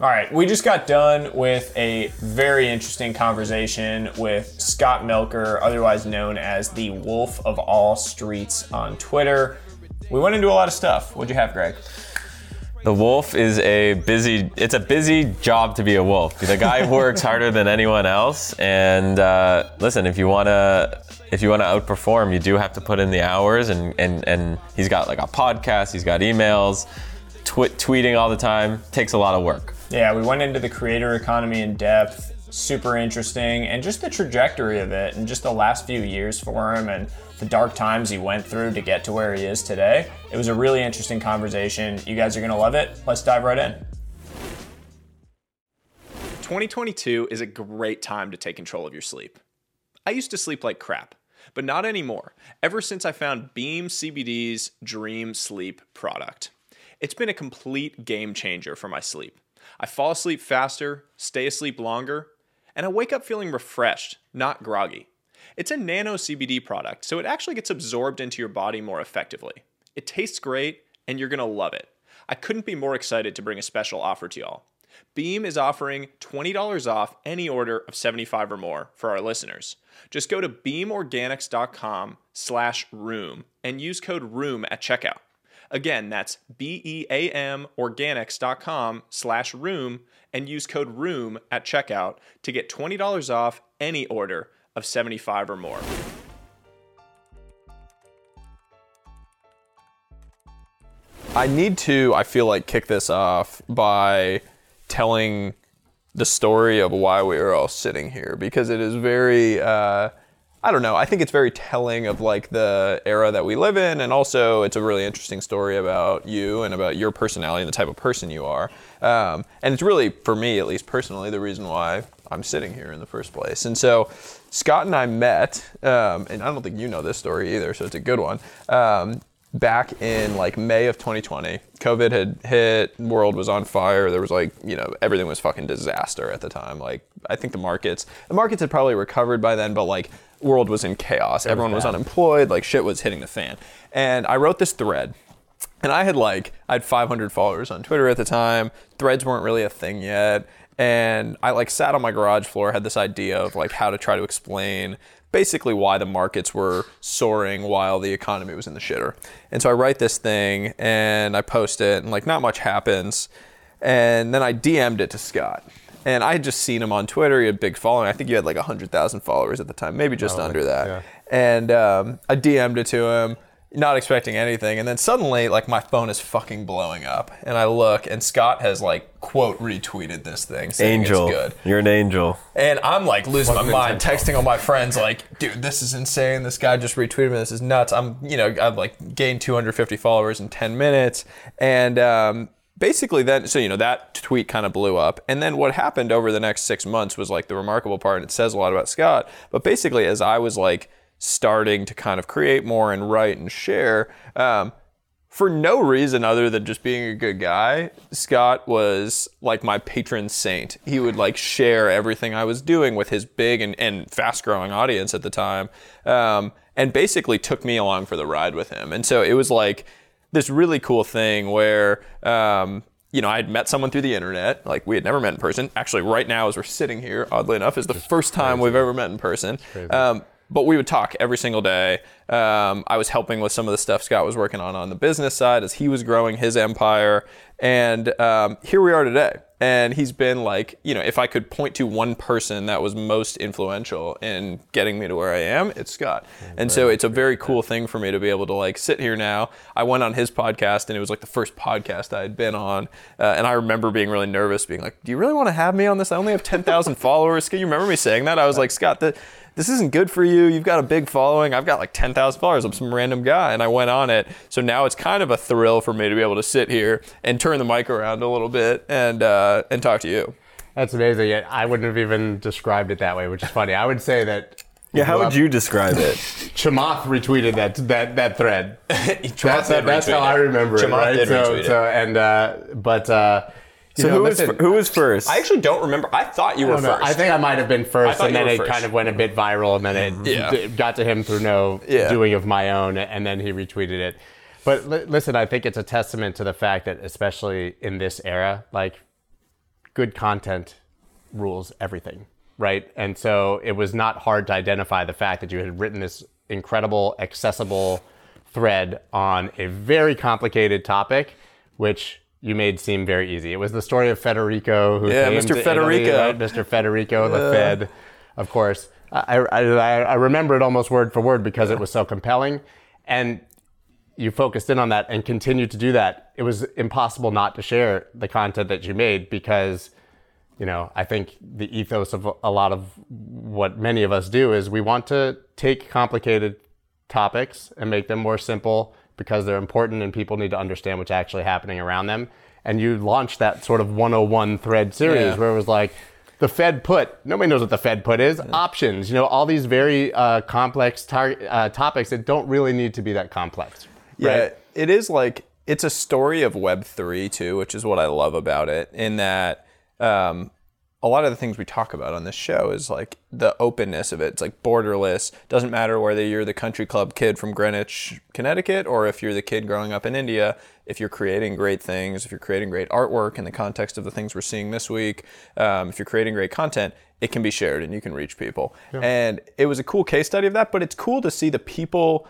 All right, we just got done with a very interesting conversation with Scott Melker, otherwise known as the Wolf of All Streets on Twitter. We went into a lot of stuff. What'd you have, Greg? The wolf is a busy. It's a busy job to be a wolf. The guy works harder than anyone else. And uh, listen, if you wanna, if you wanna outperform, you do have to put in the hours. And and and he's got like a podcast. He's got emails, tw- tweeting all the time. Takes a lot of work. Yeah, we went into the creator economy in depth. Super interesting, and just the trajectory of it, and just the last few years for him, and the dark times he went through to get to where he is today. It was a really interesting conversation. You guys are going to love it. Let's dive right in. 2022 is a great time to take control of your sleep. I used to sleep like crap, but not anymore, ever since I found Beam CBD's Dream Sleep product. It's been a complete game changer for my sleep. I fall asleep faster, stay asleep longer, and I wake up feeling refreshed, not groggy. It's a nano CBD product, so it actually gets absorbed into your body more effectively. It tastes great, and you're gonna love it. I couldn't be more excited to bring a special offer to y'all. Beam is offering $20 off any order of 75 or more for our listeners. Just go to beamorganics.com slash room and use code ROOM at checkout. Again, that's B-E-A-M organics.com slash room and use code ROOM at checkout to get $20 off any order of 75 or more. I need to, I feel like, kick this off by telling the story of why we are all sitting here because it is very, uh, I don't know, I think it's very telling of like the era that we live in, and also it's a really interesting story about you and about your personality and the type of person you are. Um, and it's really, for me at least personally, the reason why I'm sitting here in the first place. And so Scott and I met, um, and I don't think you know this story either, so it's a good one. Um, back in like May of 2020, COVID had hit, world was on fire. There was like, you know, everything was fucking disaster at the time. Like, I think the markets, the markets had probably recovered by then, but like, world was in chaos. Everyone was unemployed. Like, shit was hitting the fan. And I wrote this thread. And I had like, I had 500 followers on Twitter at the time. Threads weren't really a thing yet. And I like sat on my garage floor, had this idea of like how to try to explain basically why the markets were soaring while the economy was in the shitter. And so I write this thing and I post it, and like not much happens. And then I DM'd it to Scott. And I had just seen him on Twitter. He had a big following. I think you had like 100,000 followers at the time, maybe just under that. yeah. And um, I DM'd it to him, not expecting anything. And then suddenly, like, my phone is fucking blowing up. And I look, and Scott has, like, quote, retweeted this thing saying Angel, it's good. you're an angel. And I'm like losing my Fucking mind, texting all my friends like, dude, this is insane. This guy just retweeted me. This is nuts. I'm, you know, I've like gained 250 followers in 10 minutes. And um, basically then, so, you know, that tweet kind of blew up. And then what happened over the next six months was like the remarkable part. And it says a lot about Scott. But basically, as I was like starting to kind of create more and write and share, um, for no reason other than just being a good guy, Scott was like my patron saint. He would like share everything I was doing with his big and, and fast growing audience at the time. Um, and basically took me along for the ride with him. And so it was like this really cool thing where, um, you know, I had met someone through the internet. Like we had never met in person. Actually, right now, as we're sitting here, oddly enough, is the first time we've ever met in person. Um, but we would talk every single day. Um, I was helping with some of the stuff Scott was working on on the business side as he was growing his empire. And um, here we are today. And he's been like, you know, if I could point to one person that was most influential in getting me to where I am, it's Scott. And so it's a very cool thing for me to be able to like sit here now. I went on his podcast and it was like the first podcast I had been on. Uh, and I remember being really nervous, being like, do you really want to have me on this? I only have 10,000 followers. Can you remember me saying that? I was like, Scott, the, this isn't good for you. You've got a big following. I've got like 10,000 followers. I'm some random guy. And I went on it. So now it's kind of a thrill for me to be able to sit here and turn the mic around a little bit and, uh, and talk to you. That's amazing. Yeah, I wouldn't have even described it that way, which is funny. I would say that. Yeah, how would you describe it? Chamath retweeted that that that thread. that's did that's how I remember it. Chamath Right? did so, retweet it. and uh, but uh, you So know, who was who was first? I actually don't remember. I thought you I were don't know. first. I think I might have been first, and then it first. kind of went a bit viral, and then it Yeah. d- got to him through no Yeah. doing of my own, and then he retweeted it. But li- listen, I think it's a testament to the fact that, especially in this era, like good content rules everything, right? And so it was not hard to identify the fact that you had written this incredible, accessible thread on a very complicated topic, which you made seem very easy. It was the story of Federico, who Yeah, came Mr. to Italy, Federico. right? Mr. Federico, the Fed, of course. I, I I remember it almost word for word because it was so compelling. And you focused in on that and continued to do that. It was impossible not to share the content that you made because, you know, I think the ethos of a lot of what many of us do is we want to take complicated topics and make them more simple because they're important and people need to understand what's actually happening around them. And you launched that sort of 101 thread series Yeah. where it was like, the Fed put, nobody knows what the Fed put is, options, you know, all these very uh, complex tar- uh, topics that don't really need to be that complex. Yeah, right? it is like it's a story of Web three too, which is what I love about it. In that, um, a lot of the things we talk about on this show is like the openness of it. It's like borderless. Doesn't matter whether you're the country club kid from Greenwich, Connecticut, or if you're the kid growing up in India. If you're creating great things, if you're creating great artwork in the context of the things we're seeing this week, um, if you're creating great content, it can be shared and you can reach people. And it was a cool case study of that. But it's cool to see the people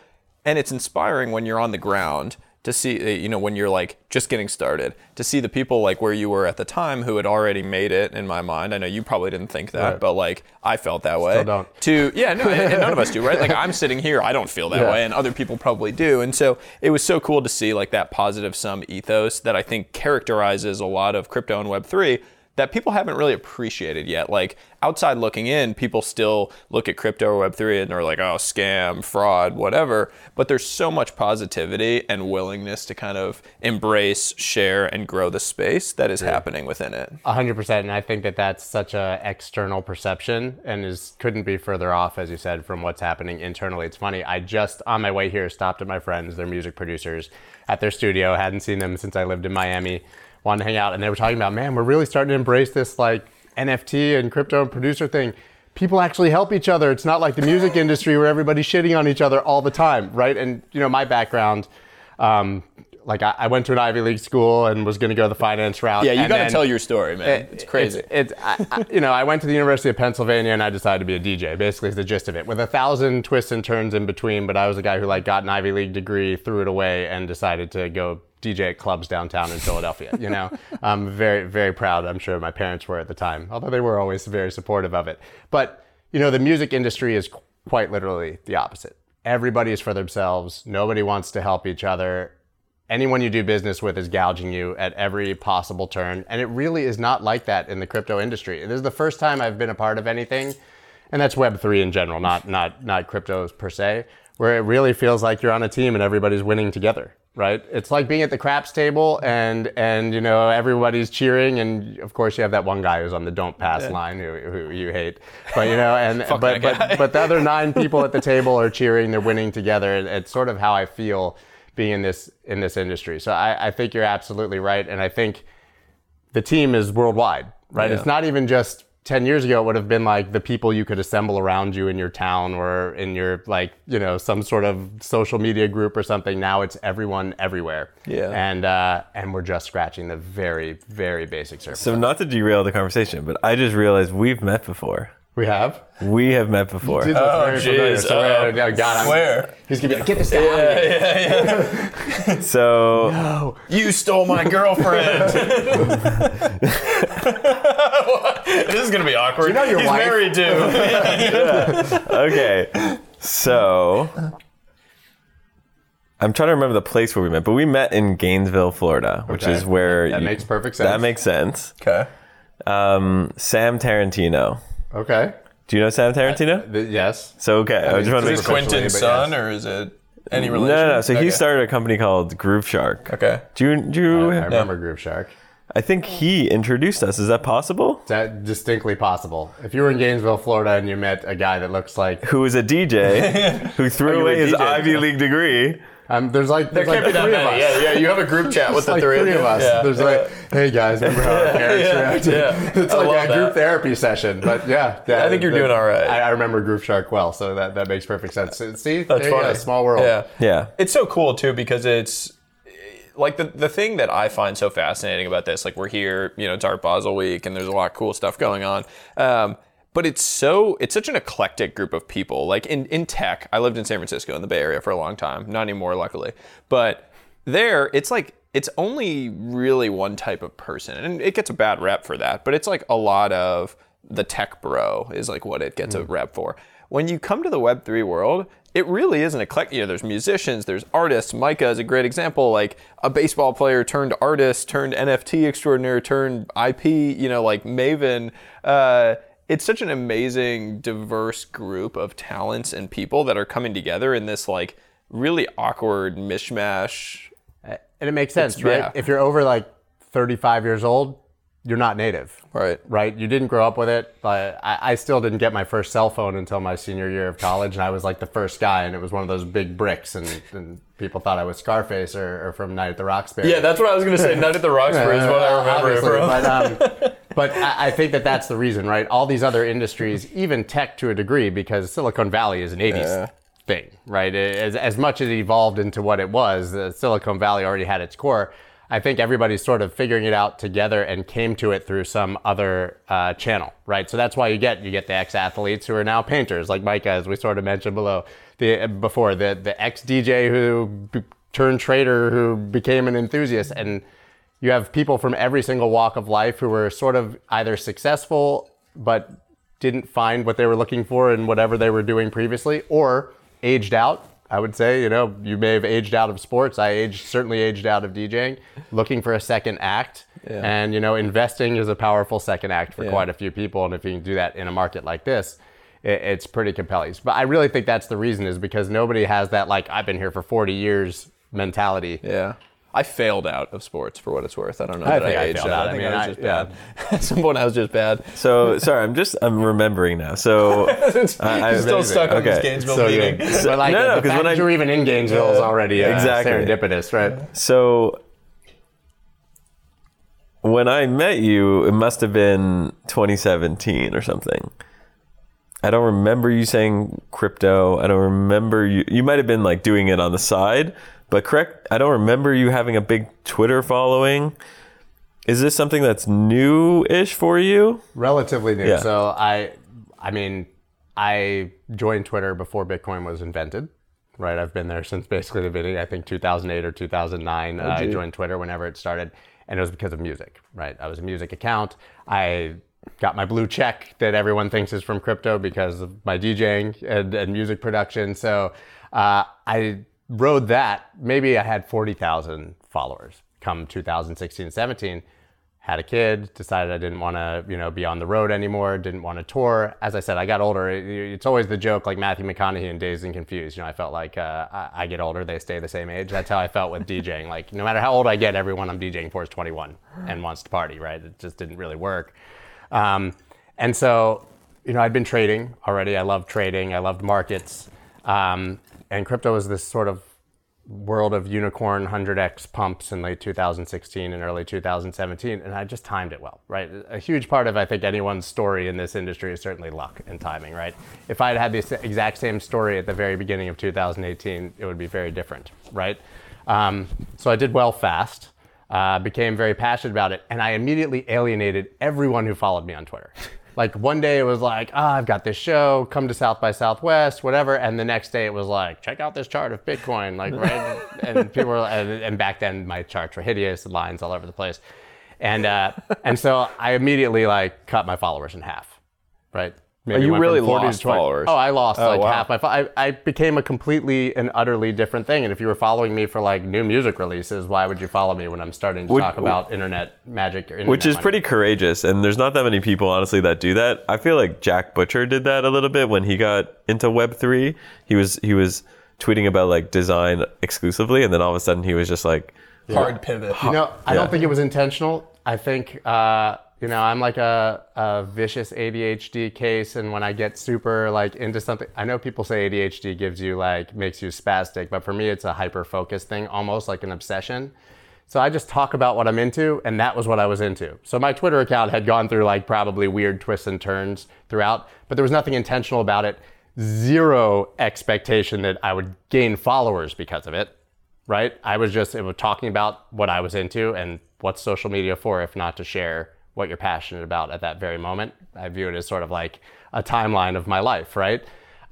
and it's inspiring when you're on the ground to see uh, you know when you're like just getting started to see the people like where you were at the time who had already made it in my mind i know you probably didn't think that Right. but like i felt that way Still don't. to yeah no and, and none of us do right like i'm sitting here i don't feel that Yeah. way and other people probably do and so it was so cool to see like that positive sum ethos that i think characterizes a lot of crypto and web3 that people haven't really appreciated yet. Like outside looking in, people still look at crypto or Web3 and they're like, oh, scam, fraud, whatever. But there's so much positivity and willingness to kind of embrace, share, and grow the space that is happening within it. A hundred percent, and I think that that's such a external perception, and is couldn't be further off, as you said, from what's happening internally. It's funny. I just on my way here stopped at my friends, their music producers, at their studio. Hadn't seen them since I lived in Miami. Wanted to hang out, and they were talking about, man, we're really starting to embrace this like NFT and crypto and producer thing. People actually help each other. It's not like the music industry where everybody's shitting on each other all the time, right? And you know, my background. Um, like I, I went to an Ivy League school and was going to go the finance route. Yeah, you got to tell your story, man. It's crazy. it's, it's I, I- you know, I went to the University of Pennsylvania and I decided to be a DJ. Basically, is the gist of it, with a thousand twists and turns in between. But I was a guy who like got an Ivy League degree, threw it away, and decided to go DJ at clubs downtown in Philadelphia. You know, I'm very, very proud. I'm sure my parents were at the time, although they were always very supportive of it. But you know, the music industry is quite literally the opposite. Everybody is for themselves. Nobody wants to help each other anyone you do business with is gouging you at every possible turn. And it really is not like that in the crypto industry. This is the first time I've been a part of anything, and that's Web3 in general, not not not cryptos per se, where it really feels like you're on a team and everybody's winning together. Right? It's like being at the craps table and and you know everybody's cheering and of course you have that one guy who's on the don't pass line who, who you hate, but you know and but but but the other nine people at the table are cheering, they're winning together. It's sort of how I feel being in this in this industry. So I, I think you're absolutely right, and I think the team is worldwide, right? Yeah. It's not even just 10 years ago it would have been like the people you could assemble around you in your town or in your like you know some sort of social media group or something now it's everyone everywhere Yeah. and uh, and we're just scratching the very very basic surface So not to derail the conversation, but I just realized we've met before. we have We have met before. Dude, that's very familiar. jeez. So, Oh, no, God, I'm- Where? he's gonna be like get this guy out of here. So You stole my girlfriend. this is gonna be awkward. you know your He's wife? married too. okay, so I'm trying to remember the place where we met, but we met in Gainesville, Florida, which Okay. is where That you- makes perfect sense. That makes sense. okay. Um, Sam Tarantino. okay Do you know Sam Tarantino? Th- yes So okay, I, mean, just want to is make this Quentin's but son, yes. or is it any no, relation? no, no. So Okay. he started a company called Grooveshark. Okay. Do you? Do you? I remember Grooveshark. I think he introduced us. Is that possible? Is That distinctly possible. If you were in Gainesville, Florida, and you met a guy that looks like, Who was a DJ who threw you away his DJ. Ivy League degree? um, there's like, there's like Can't be three of us. Yeah, yeah. You have a group chat with the like three, three of us. Yeah. There's like, hey guys, remember how our parents Yeah, reacted? yeah. It's I like love a group that. therapy session. But yeah, yeah, I think you're the- doing all right. I, I remember Grooveshark well, so that, that makes perfect sense. See, That's there you go, funny. small world. Yeah. Yeah. It's so cool too because it's like the the thing that I find so fascinating about this, like we're here, you know, it's Art Basel week, and there's a lot of cool stuff going on. Um, but it's so it's such an eclectic group of people. Like in in tech, I lived in San Francisco in the Bay Area for a long time, not anymore, luckily. But there, it's like it's only really one type of person, and it gets a bad rep for that. But it's like a lot of the tech bro is like what it gets a rep for. When you come to the Web three world, it really is an eclectic. You know, there's musicians, there's artists. Micah is a great example, like a baseball player turned artist, turned NFT extraordinaire, turned IP. You know, like Maven. Uh, it's such an amazing, diverse group of talents and people that are coming together in this like really awkward mishmash. And it makes sense, It's- right? yeah. If you're over like 35 years old, you're not native. Right. Right? You didn't grow up with it. But I, I still didn't get my first cell phone until my senior year of college, and I was like the first guy, and it was one of those big bricks, and, and people thought I was Scarface or, or from Night at the Roxbury. Yeah, that's what I was gonna say. Night at the Roxbury is what I remember it from. But, um, but I, I think that that's the reason, right? All these other industries, even tech to a degree, because Silicon Valley is an 80s thing, right? As, as much as it evolved into what it was, the Silicon Valley already had its core. I think everybody's sort of figuring it out together and came to it through some other uh, channel, right? So that's why you get you get the ex athletes who are now painters, like Micah, as we sort of mentioned below the before the the ex DJ who b- turned trader who became an enthusiast, and you have people from every single walk of life who were sort of either successful but didn't find what they were looking for in whatever they were doing previously, or aged out. I would say, you know, you may have aged out of sports. I aged certainly aged out of DJing, looking for a second act. And you know, investing is a powerful second act for quite a few people. And if you can do that in a market like this, it, it's pretty compelling. But I really think that's the reason is because nobody has that like I've been here for 40 years mentality. Yeah. I failed out of sports for what it's worth. I don't know I that think I I aged failed out. out. I think I I, mean, was I- just yeah. bad. At some point, I was just bad. So sorry, I'm just I'm remembering now. So I, I, Still stuck on this okay. Gainesville So meeting. good. But like No, no, the 'cause fact when I- that you're even in Gainesville is already uh, Exactly. serendipitous, right? So when I met you, it must have been 2017 or something. I don't remember you saying crypto. I don't remember you. You might have been like doing it on the side, but correct. I don't remember you having a big Twitter following. Is this something that's new-ish for you? Relatively new. Yeah. So I, I mean, I joined Twitter before Bitcoin was invented. Right, I've been there since basically the beginning. I think 2008 or 2009. uh, I joined Twitter whenever it started, and it was because of music. Right, I was a music account. I got my blue check that everyone thinks is from crypto because of my DJing and, and music production. So uh, I rode that. Maybe I had 40,000 followers come 2016, 17 had a kid, decided I didn't want to, you know, be on the road anymore, didn't want to tour. As I said, I got older. It's always the joke, like Matthew McConaughey in Dazed and Confused. You know, I felt like uh, I, get older, they stay the same age. That's how I felt with DJing. Like, no matter how old I get, everyone I'm DJing for is 21 and wants to party, right? It just didn't really work. Um, and so, you know, I'd been trading already. I loved trading. I loved markets. Um, and crypto was this sort of world of unicorn 100x pumps in late 2016 and early 2017 and i just timed it well right? A huge part of i think anyone's story in this industry is certainly luck and timing right? If i had had the exact same story at the very beginning of 2018 it would be very different right? Um, so i did well fast uh, became very passionate about it and i immediately alienated everyone who followed me on twitter like one day it was like, ah, I've got this show, come to South by Southwest, whatever. And the next day it was like, check out this chart of Bitcoin, like right. and people were, and, and back then my charts were hideous, lines all over the place, and uh, and so I immediately like cut my followers in half, right. Maybe you really 40 to lost followers? Oh, I lost Oh, like wow. half my. fo- I, I became a completely and utterly different thing. And if you were following me for like new music releases, why would you follow me when I'm starting to Would- talk about internet magic or internet Which is money? pretty courageous, and there's not that many people, honestly, that do that. I feel like Jack Butcher did that a little bit when he got into Web three. He was he was tweeting about like design exclusively, and then all of a sudden he was just like, Hard pivot. You know, I Yeah. don't think it was intentional. I think, uh, you know, I'm like a, a vicious ADHD case, and when I get super like into something, I know people say ADHD gives you like makes you spastic, but for me, it's a hyper focus thing, almost like an obsession. So I just talk about what I'm into, and that was what I was into. So my Twitter account had gone through like probably weird twists and turns throughout, but there was nothing intentional about it. Zero expectation that I would gain followers because of it right? I was just it was talking about what I was into and what's social media for if not to share what you're passionate about at that very moment. I view it as sort of like a timeline of my life, right?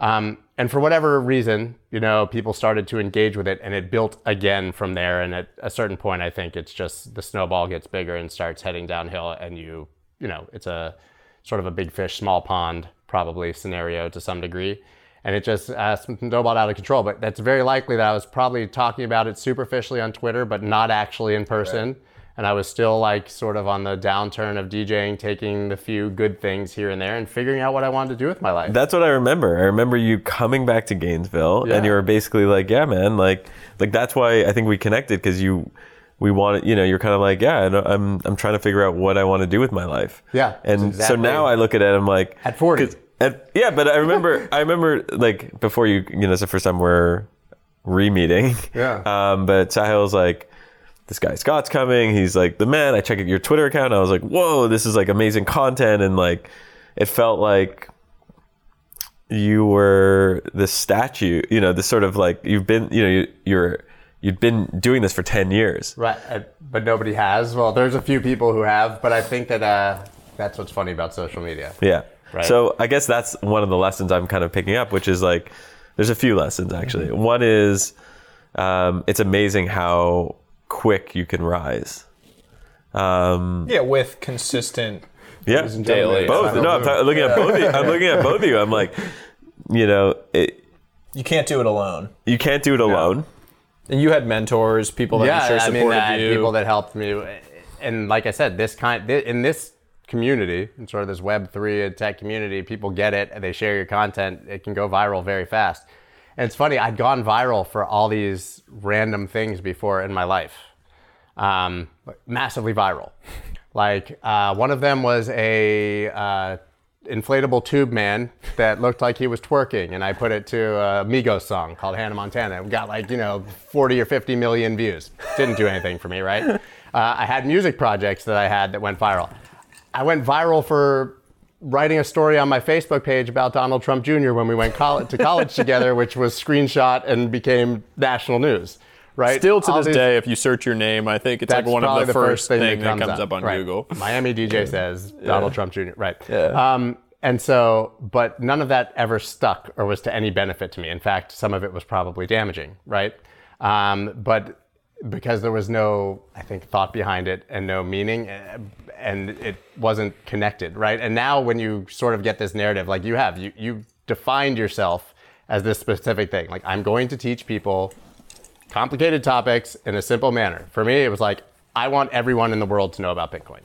Um, and for whatever reason, you know, people started to engage with it and it built again from there. And at a certain point, I think it's just the snowball gets bigger and starts heading downhill. And you, you know, it's a sort of a big fish, small pond probably scenario to some degree. And it just uh, snowballed out of control. But that's very likely that I was probably talking about it superficially on Twitter, but not actually in person and I was still like sort of on the downturn of DJing, taking the few good things here and there, and figuring out what I wanted to do with my life. That's what I remember. I remember you coming back to Gainesville, Yeah. and you were basically like, "Yeah, man, like, like that's why I think we connected because you, we wanted, you know, you're kind of like, yeah, I'm, I'm trying to figure out what I want to do with my life. Yeah, and that's so now I look at it, I'm like, At 40. 'cause At, yeah, but I remember, I remember like before you, you know, it's the first time we're re-meeting. Yeah. Um, but Sahil's like, this guy Scott's coming. He's like the man. I check out your Twitter account. I was like, whoa, this is like amazing content, and like, it felt like you were this statue. You know, this sort of like you've been, you know, you, you're you've been doing this for ten years. Right, uh, but nobody has. Well, there's a few people who have, but I think that uh, that's what's funny about social media. Yeah. Right. So I guess that's one of the lessons I'm kind of picking up, which is like, there's a few lessons actually. One is, um, it's amazing how quick you can rise. Um, Yeah, with consistent. yeah, daily. Both. No, I'm ta- looking at both. Of you. I'm looking at both of you. I'm like, you know, it, You can't do it alone. you can't do it alone. And you had mentors, people that yeah, I'm sure I supported mean, I had you. people that helped me, and like I said, this kind thi- in this community, in sort of this Web three and tech community, people get it, and they share your content. It can go viral very fast. And it's funny, I'd gone viral for all these random things before in my life, um, massively viral. Like uh, one of them was a uh, inflatable tube man that looked like he was twerking, and I put it to a Migos song called Hannah Montana. It got like you know 40 or 50 million views. Didn't do anything for me, right? Uh, I had music projects that I had that went viral. I went viral for writing a story on my Facebook page about Donald Trump Jr. when we went to college together, which was screenshot and became national news. Right? Still to All this these- day, if you search your name, I think it's like one of probably the first thing, thing that comes up, on Right. Google. Miami DJ says Donald Trump Jr. Right. Yeah. Um, and so, but none of that ever stuck or was to any benefit to me. In fact, some of it was probably damaging. Right. Um, but because there was no, I think, thought behind it and no meaning, uh, and it wasn't connected. Right. And now, when you sort of get this narrative, like you have, you you defined yourself as this specific thing. Like I'm going to teach people complicated topics in a simple manner. For me, it was like I want everyone in the world to know about Bitcoin,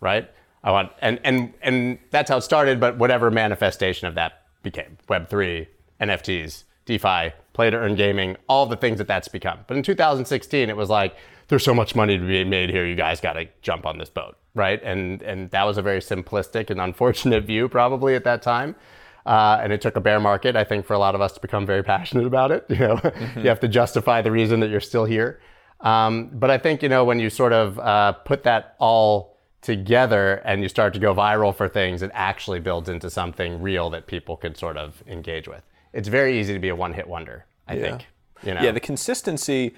right? I want, and and and that's how it started. But whatever manifestation of that became, Web three, NFTs, DeFi, play to earn gaming, all the things that that's become. But in 2016, it was like there's so much money to be made here. You guys got to jump on this boat, right? And and that was a very simplistic and unfortunate view probably at that time. Uh, and it took a bear market, I think, for a lot of us to become very passionate about it. You know, you have to justify the reason that you're still here. Um, but I think you know when you sort of uh, put that all together and you start to go viral for things, it actually builds into something real that people can sort of engage with. It's very easy to be a one-hit wonder. I think. You know. Yeah, the consistency.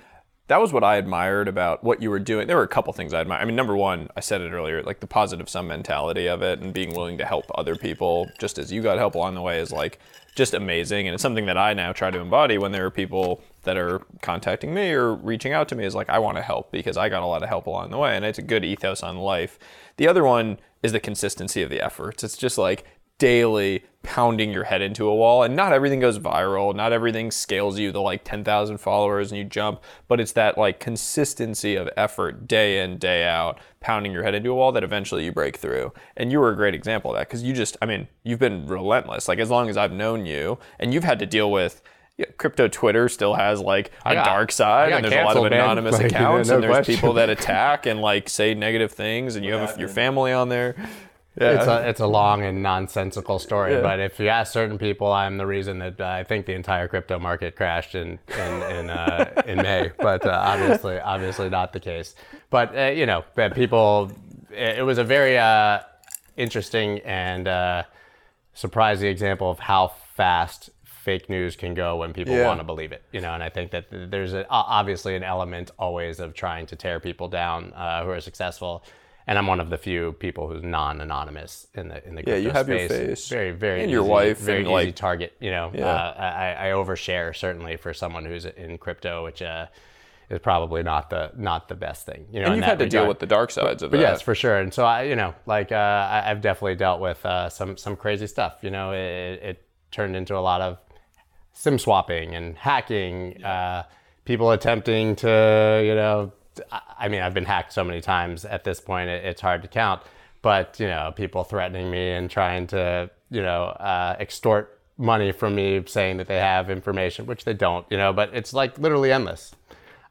That was what I admired about what you were doing. There were a couple things I admire. I mean, number one, I said it earlier, like the positive sum mentality of it and being willing to help other people, just as you got help along the way, is like just amazing. And it's something that I now try to embody when there are people that are contacting me or reaching out to me. Is like I want to help because I got a lot of help along the way, and it's a good ethos on life. The other one is the consistency of the efforts. It's just like daily pounding your head into a wall and not everything goes viral not everything scales you to like 10,000 followers and you jump but it's that like consistency of effort day in day out pounding your head into a wall that eventually you break through and you were a great example of that because you just i mean you've been relentless like as long as i've known you and you've had to deal with yeah, crypto Twitter still has like a got- dark side, and there's a lot of canceled, man. anonymous Like, accounts, no and there's question. people that attack and like say negative things, and you have your family on there. Yeah, It's a, it's a long and nonsensical story, but if you ask certain people, I'm the reason that uh, I think the entire crypto market crashed in in in, uh, in May. But uh, obviously, obviously not the case. But uh, you know, people, it, it was a very uh, interesting and uh, surprising example of how fast fake news can go when people Yeah. want to believe it. You know, and I think that there's a, obviously an element always of trying to tear people down uh, who are successful. And I'm one of the few people who's non-anonymous in the in the Yeah, you crypto have your face. very very And your wife very and, easy like- target. You know, Yeah. uh, I, I overshare certainly for someone who's in crypto, which uh, is probably not the not the best thing. You know, And you've had to deal with the dark sides of But that. yes, for sure. And so I, you know, like uh, I, I've definitely dealt with uh, some some crazy stuff. You know, it, it turned into a lot of sim swapping and hacking. Uh, people attempting to, you know, I- mean, I've been hacked so many times at this point, it, it's hard to count. But you know, people threatening me and trying to, you know, uh, extort money from me, saying that they have information, which they don't. You know, but it's like literally endless.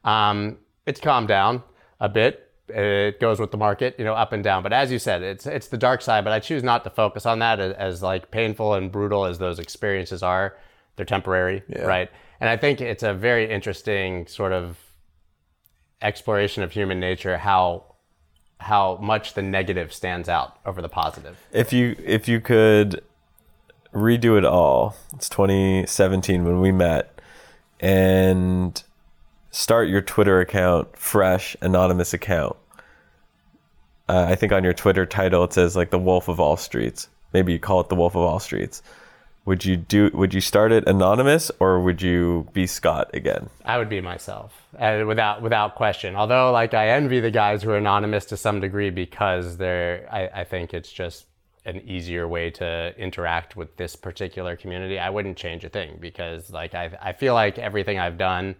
Um, it's calmed down a bit. It goes with the market, you know, up and down. But as you said, it's it's the dark side. But I choose not to focus on that as, as like painful and brutal as those experiences are. They're temporary, right? And I think it's a very interesting sort of exploration of human nature. How how much the negative stands out over the positive. If you if you could redo it all, it's 2017 when we met, and start your Twitter account fresh, anonymous account. Uh, I think on your Twitter title it says like the Wolf of All Streets. Maybe you call it the Wolf of All Streets. Would you do? Would you start it anonymous or would you be Scott again? I would be myself, uh, without without question. Although, like, I envy the guys who are anonymous to some degree because they're. I, I think it's just an easier way to interact with this particular community. I wouldn't change a thing because, like, I I feel like everything I've done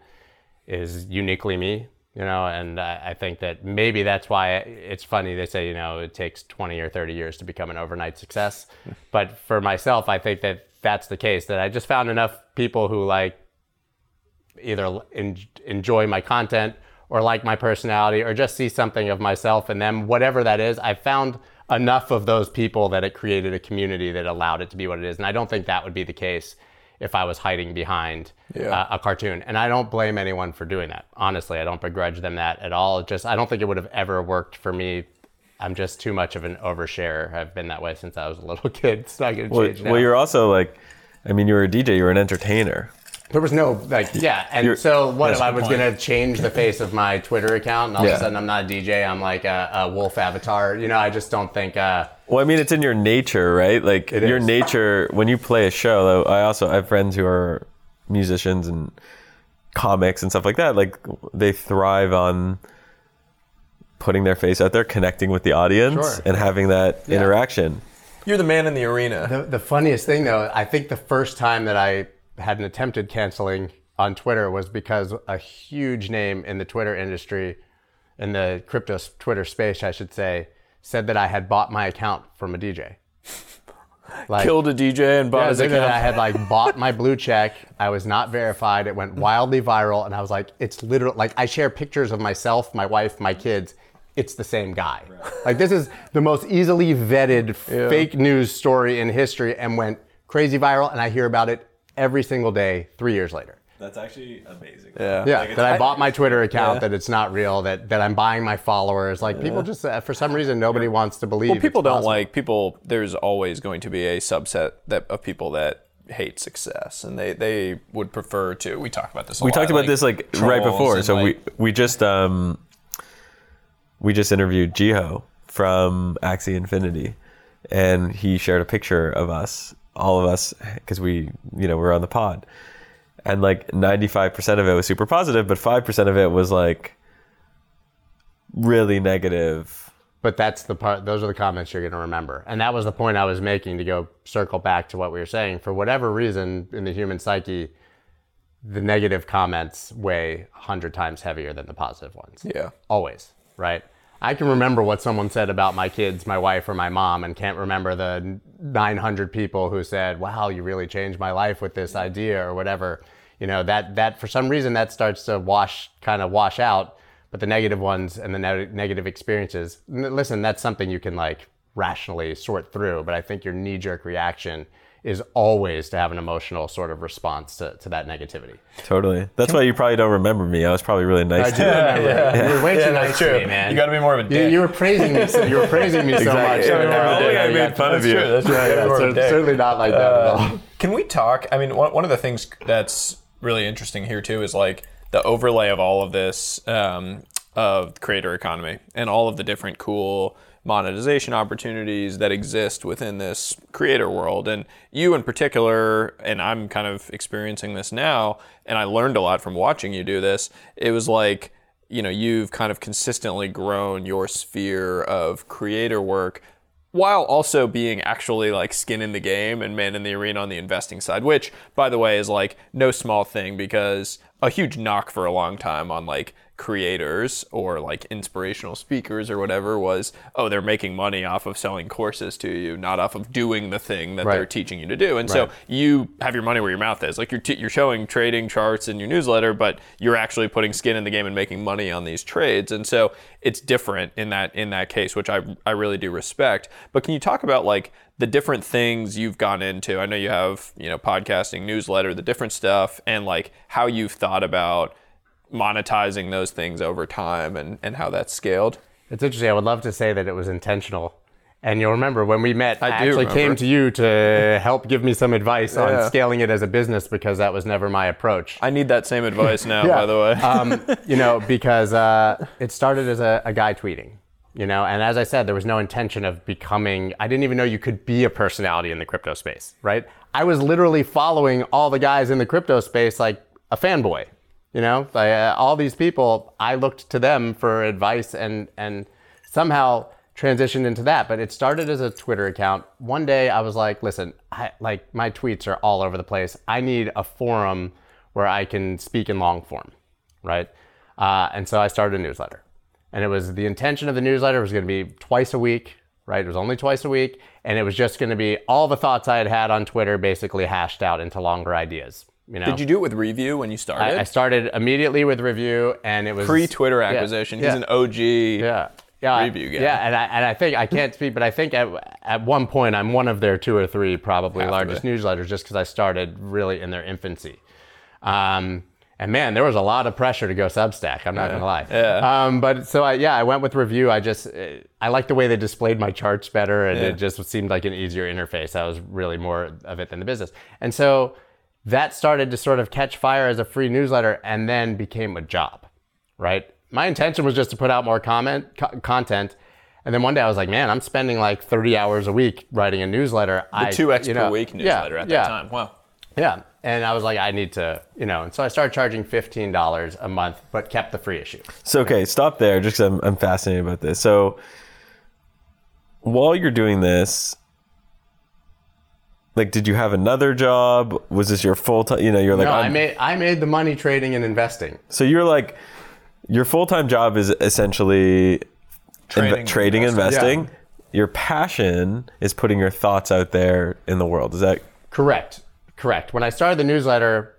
is uniquely me. You know, and I, I think that maybe that's why it's funny. They say you know it takes twenty or thirty years to become an overnight success, but for myself, I think that that's the case. That I just found enough people who like either en- enjoy my content or like my personality or just see something of myself in them, whatever that is. I found enough of those people that it created a community that allowed it to be what it is. And I don't think that would be the case if I was hiding behind uh, a cartoon. And I don't blame anyone for doing that. Honestly, I don't begrudge them that at all. It just I don't think it would have ever worked for me. I'm just too much of an oversharer. I've been that way since I was a little kid. It's not going to Well, change now. well, you're also like, I mean, you were a DJ, you were an entertainer. There was no like yeah, and so what if I was gonna change the face of my Twitter account and all of a sudden I'm not a DJ, I'm like a, a wolf avatar. You know, I just don't think. Uh, Well, I mean, it's in your nature, right? Like your is. nature when you play a show. I also I have friends who are musicians and comics and stuff like that. Like they thrive on putting their face out there, connecting with the audience, Sure. and having that interaction. You're the man in the arena. the, the funniest thing though, I think the first time that I had an attempted canceling on Twitter was because a huge name in the Twitter industry, in the crypto Twitter space, I should say, said that I had bought my account from a DJ. Like, Killed a DJ and bought Yeah, his account. I had like bought my blue check. I was not verified. It went wildly viral, and I was like, it's literally like I share pictures of myself, my wife, my kids. It's the same guy. Like this is the most easily vetted fake news story in history, and went crazy viral. And I hear about it every single day. Three years later. That's actually amazing. Yeah. Yeah, that I bought my Twitter account. Yeah. That it's not real. That that I'm buying my followers. Like people just uh, for some reason nobody wants to believe. Well, people it's don't possible. like people. There's always going to be a subset that of people that hate success, and they they would prefer to. We talk about this. A we lot, talked about this like right before. So like- we we just um we just interviewed Jiho from Axie Infinity, and he shared a picture of us, all of us, because we you know we're on the pod, and like ninety five percent of it was super positive, but five percent of it was like really negative. But that's the part. Those are the comments you're going to remember, and that was the point I was making to go circle back to what we were saying. For whatever reason, in the human psyche, the negative comments weigh a hundred times heavier than the positive ones. Yeah. always, right? I can remember what someone said about my kids, my wife, or my mom, and can't remember the 900 people who said, "Wow, you really changed my life with this idea," or whatever. You know that that for some reason that starts to wash, kind of wash out. But the negative ones and the ne- negative experiences, listen, that's something you can like rationally sort through. But I think your knee-jerk reaction is always to have an emotional sort of response to, to that negativity. Totally. That's why you probably don't remember me. I was probably really nice to you. remember. You were way too nice to me, man. You got to be more of a You, dick. you were praising me. So, you were praising me so much. Yeah, so I you don't were- think I made fun of That's you. true. That's true. Yeah, yeah, More of a cer- dick. certainly not like that at all. Can we talk? I mean, one, one of the things that's really interesting here too is like the overlay of all of this um, of creator economy and all of the different cool monetization opportunities that exist within this creator world. And you in particular, and I'm kind of experiencing this now, and I learned a lot from watching you do this. It was like, you know, you've kind of consistently grown your sphere of creator work while also being actually like skin in the game and man in the arena on the investing side, which by the way is like no small thing because a huge knock for a long time on like creators or like inspirational speakers or whatever was oh they're making money off of selling courses to you not off of doing the thing that they're teaching you to do. And so you have your money where your mouth is. Like you're, t- you're showing trading charts in your newsletter but you're actually putting skin in the game and making money on these trades. And so it's different in that in that case which I, I really do respect. But can you talk about like the different things you've gone into? I know you have you know podcasting newsletter the different stuff and like how you've thought about monetizing those things over time and, and how that's scaled It's interesting. I would love to say that it was intentional. And you'll remember when we met, I, do actually remember. came to you to help give me some advice Yeah. on scaling it as a business because that was never my approach. i need that same advice now by the way um, you know, because uh, it started as a, a guy tweeting, you know, and as I said, there was no intention of becoming, I didn't even know you could be a personality in the crypto space, right? I was literally following all the guys in the crypto space like a fanboy, you know, uh, all these people, I looked to them for advice and, and somehow transitioned into that. But it started as a Twitter account. One day I was like, listen, I, like my tweets are all over the place. I need a forum where I can speak in long form right? Uh, and so I started a newsletter. And it was the intention of the newsletter was going to be twice a week, right? It was only twice a week. And it was just going to be all the thoughts I had had on Twitter basically hashed out into longer ideas. You know, did you do it with Revue when you started I, I started immediately with Revue and it was pre Twitter acquisition. yeah. He's an OG. Yeah. Yeah, Revue guy. yeah, and I and I think I can't speak, but I think at, at one point I'm one of their two or three probably largest newsletters, just because I started really in their infancy. Um, and man, there was a lot of pressure to go Substack. I'm not gonna lie. Yeah. Um, but so I, yeah, I went with Revue. I just I liked the way they displayed my charts better, and it just seemed like an easier interface. I was really more of it than the business, and so that started to sort of catch fire as a free newsletter, and then became a job right? My intention was just to put out more comment co- content, and then one day I was like, man, I'm spending like 30 hours a week writing a newsletter. I, Two X you per know, week yeah, newsletter at yeah, that time. Wow. Yeah, and I was like, I need to, you know, and so I started charging $15 a month, but kept the free issue. So okay, stop there, just 'cause I'm I'm fascinated about this. So while you're doing this, like, did you have another job? Was this your full time? You know, you're like, No, I made I made the money trading and investing. so you're like, your full time job is essentially Trading and trading, investing. investing. Your passion is putting your thoughts out there in the world. Is that Correct. Correct. When I started the newsletter,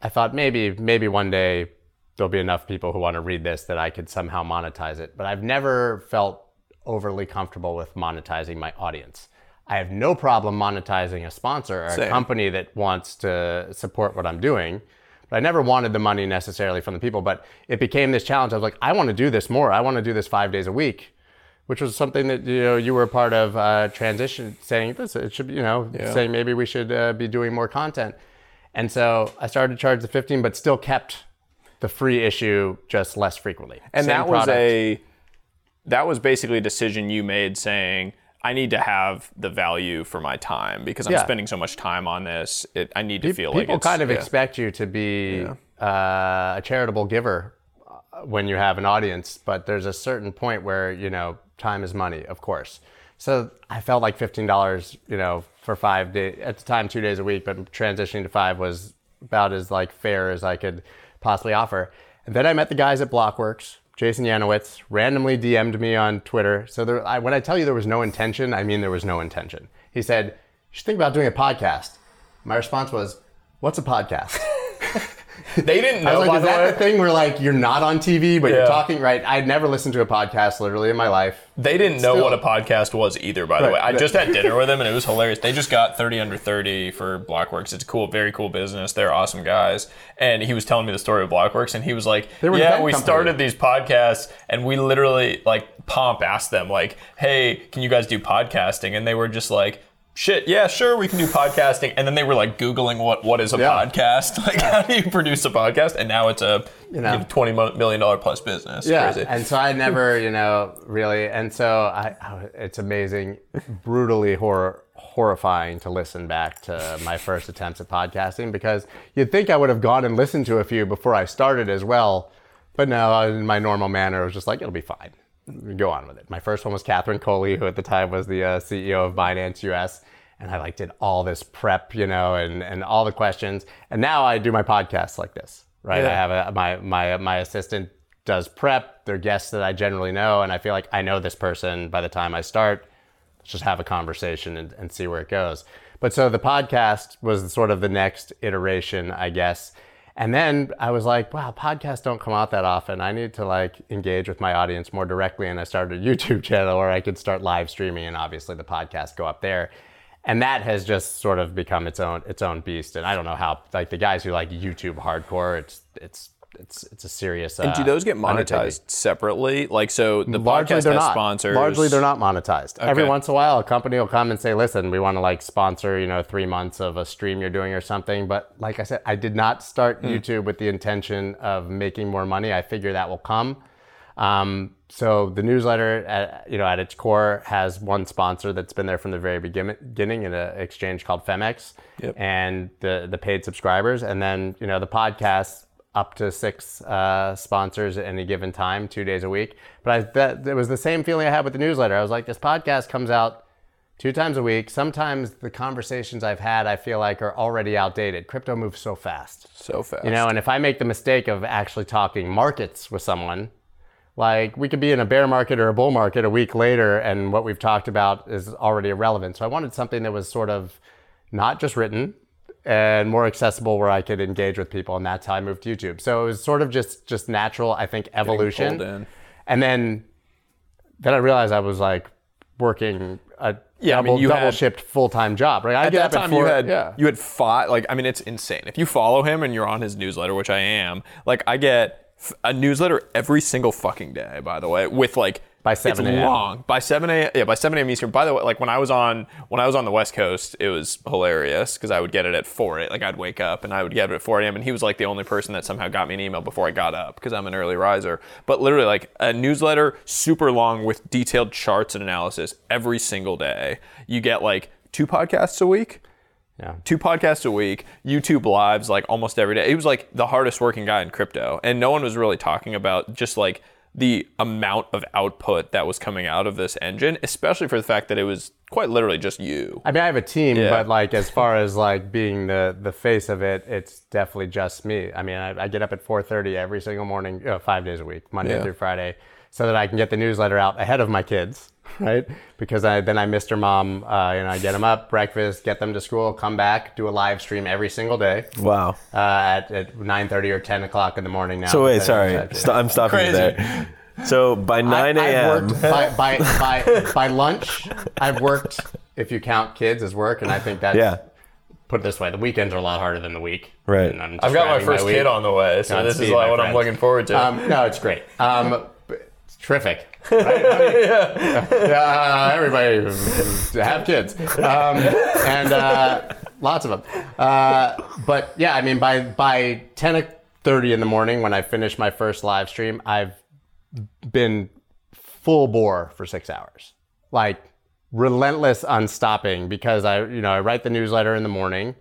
I thought maybe maybe one day there'll be enough people who want to read this that I could somehow monetize it. But I've never felt overly comfortable with monetizing my audience. I have no problem monetizing a sponsor or a company that wants to support what I'm doing. But I never wanted the money necessarily from the people. But it became this challenge. I was like, I want to do this more. I want to do this five days a week which was something that you know you were a part of uh, transition saying this it should be you know saying maybe we should uh, be doing more content and so i started to charge the 15 but still kept the free issue just less frequently And Same that was product. a that was basically a decision you made saying I need to have the value for my time because I'm Yeah. spending so much time on this. It, I need to feel like people kind of yeah. expect you to be uh, a charitable giver uh, when you have an audience but there's a certain point where you know time is money of course so i felt like $15 you know for five days at the time two days a week but transitioning to five was about as like fair as i could possibly offer and then i met the guys at blockworks jason yanowitz randomly dm'd me on twitter. So there, I, when i tell you there was no intention i mean there was no intention. He said you should think about doing a podcast. My response was what's a podcast They didn't I know, was by like, is the that way. the thing where like you're not on TV, but Yeah. you're talking right? I'd never listened to a podcast literally in my life. They didn't know Still- what a podcast was either, by the way. I just had dinner with them and it was hilarious. They just got 30 under 30 for Blockworks. It's a cool, very cool business. They're awesome guys. And he was telling me the story of Blockworks and he was like, Yeah, we company." started these podcasts and we literally, like, Pomp asked them, like, Hey, can you guys do podcasting? And they were just like, Shit, yeah, sure, we can do podcasting. And then they were like Googling what, what is a Yeah. podcast? Like, how do you produce a podcast? And now it's a you know. know, $20 million plus business. Yeah, Crazy. and so I never, you know, really, and so I, I- it's amazing, brutally horror, horrifying to listen back to my first attempts at podcasting because you'd think I would have gone and listened to a few before I started as well, but no, in my normal manner, I was just like, it'll be fine. Go on with it. My first one was Catherine Coley, who at the time was the uh, CEO of Binance US. And I like did all this prep, you know, and, and all the questions. And now I do my podcast like this, right? I have a, my, my, my assistant does prep. They're guests that I generally know, and I feel like I know this person by the time I start. Let's just have a conversation and, and see where it goes. But so the podcast was sort of the next iteration, I guess. And then I was like, wow, podcasts don't come out that often. I need to like engage with my audience more directly. And I started a YouTube channel where I could start live streaming and obviously the podcast go up there. And that has just sort of become its own its own beast. And I don't know how like the guys who like YouTube hardcore, it's it's it's it's a serious. And do uh, those get monetized separately? Like, so the Largely podcast they're not. sponsors. Largely they're not monetized. Every once in a while, a company will come and say, "Listen, we want to like sponsor, you know, three months of a stream you're doing or something." But like I said, I did not start Hmm. YouTube with the intention of making more money. I figure that will come. Um, so the newsletter, at, you know, at its core, has one sponsor that's been there from the very beginning in an exchange called Phemex, and the the paid subscribers, and then you know the podcast up to six uh, sponsors at any given time, two days a week. But I, that it was the same feeling I had with the newsletter. I was like, this podcast comes out two times a week. Sometimes the conversations I've had, I feel like, are already outdated. Crypto moves so fast. so fast. You know, and if I make the mistake of actually talking markets with someone, like we could be in a bear market or a bull market a week later, and what we've talked about is already irrelevant. So I wanted something that was sort of not just written and more accessible where I could engage with people, and that's how I moved to YouTube. So it was sort of just just natural, I think, evolution. And then then I realized I was like working a Yeah, I mean, double, you double had- shift full time job. Right? I at get that at time, four- you had yeah. you had five. Like, I mean, it's insane. If you follow him and you're on his newsletter, which I am, like, I get a newsletter every single fucking day. By the way, with like. By 7 it's long by 7 a.m. Yeah, by 7 a.m. Eastern. By the way, like when I was on when I was on the West Coast, it was hilarious because I would get it at 4 a- Like I'd wake up and I would get it at 4 a.m. And he was like the only person that somehow got me an email before I got up because I'm an early riser. But literally, like a newsletter, super long with detailed charts and analysis every single day. You get like two podcasts a week yeah. two podcasts a week, YouTube lives like almost every day. He was like the hardest working guy in crypto, and no one was really talking about just like the amount of output that was coming out of this engine, especially for the fact that it was quite literally just you. I mean, I have a team, Yeah. but like as far as like being the the face of it, it's definitely just me. I mean, I, I get up at 4:30 every single morning, you know, five days a week, Monday Yeah. through Friday, so that I can get the newsletter out ahead of my kids, right? Because I then I Mr. Mom, uh, you know, I get them up, breakfast, get them to school, come back, do a live stream every single day Wow. uh, at, at 9:30 or 10 o'clock in the morning now. So wait, sorry, on St- I'm stopping you Crazy. there. So by 9 a.m. by, by, by, by lunch. I've worked, if you count kids as work, and I think that's Yeah. put it this way: the weekends are a lot harder than the week. Right. I'm I've got my first week. kid on the way, so this is like my what I'm looking forward to. Um, no, it's great. Um, but it's terrific. Right? I mean, uh, everybody have kids, um, and uh, lots of them. Uh, but yeah, I mean, by by ten thirty in the morning, when I finish my first live stream, I've been full bore for six hours, like relentless, unstopping. Because I, you know, I write the newsletter in the morning,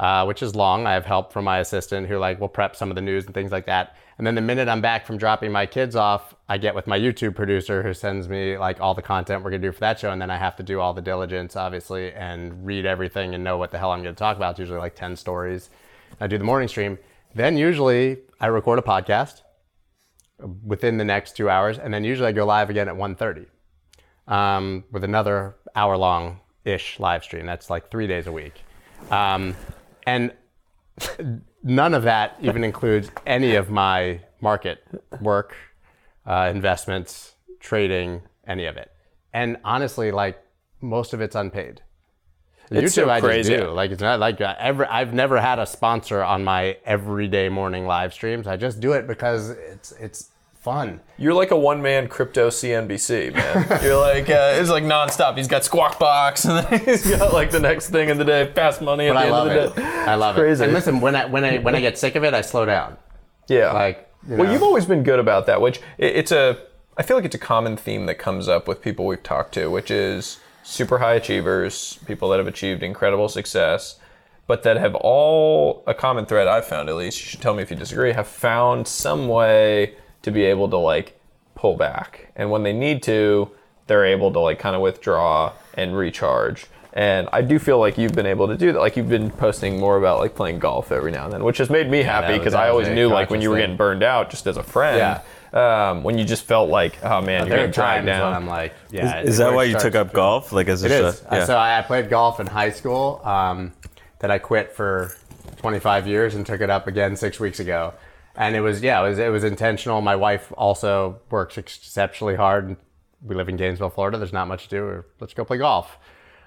uh, which is long. I have help from my assistant who like will prep some of the news and things like that. And then the minute I'm back from dropping my kids off, I get with my YouTube producer who sends me like all the content we're gonna do for that show, and then I have to do all the diligence, obviously, and read everything and know what the hell I'm gonna talk about. It's usually like ten stories. I do the morning stream. Then usually I record a podcast within the next two hours, and then usually I go live again at 1.30 um, with another hour long ish live stream. That's like three days a week. Um, and none of that even includes any of my market work, uh, investments, trading, any of it. And honestly, like most of it's unpaid. It's YouTube, so I crazy. just do. Like it's not like uh, ever. I've never had a sponsor on my everyday morning live streams. I just do it because it's it's fun. You're like a one man crypto CNBC, man. You're like, uh, it's like nonstop. He's got Squawk Box, and then he's got like the next thing in the day, fast money at But the I end love of the it. day. I love Crazy. it. And listen, when I when I when I get sick of it, I slow down. Yeah. Like, you well, you've always been good about that, which it, it's a, I feel like it's a common theme that comes up with people we've talked to, which is super high achievers, people that have achieved incredible success, but that have all, a common thread I've found at least, you should tell me if you disagree, have found some way to be able to like pull back. And when they need to, they're able to like kind of withdraw and recharge. And I do feel like you've been able to do that. Like you've been posting more about like playing golf every now and then, which has made me happy because that I always knew like when you were getting burned out just as a friend. Yeah. Um, when you just felt like, oh man, you're There are getting dragged times when down. I'm like, yeah. Is it that why you took starts up golf? Like as a It is. sh- Uh, So I I played golf in high school. Um, that I quit for 25 years and took it up again six weeks ago. And it was yeah, it was it was intentional. My wife also works exceptionally hard. We live in Gainesville, Florida. There's not much to do. Let's go play golf.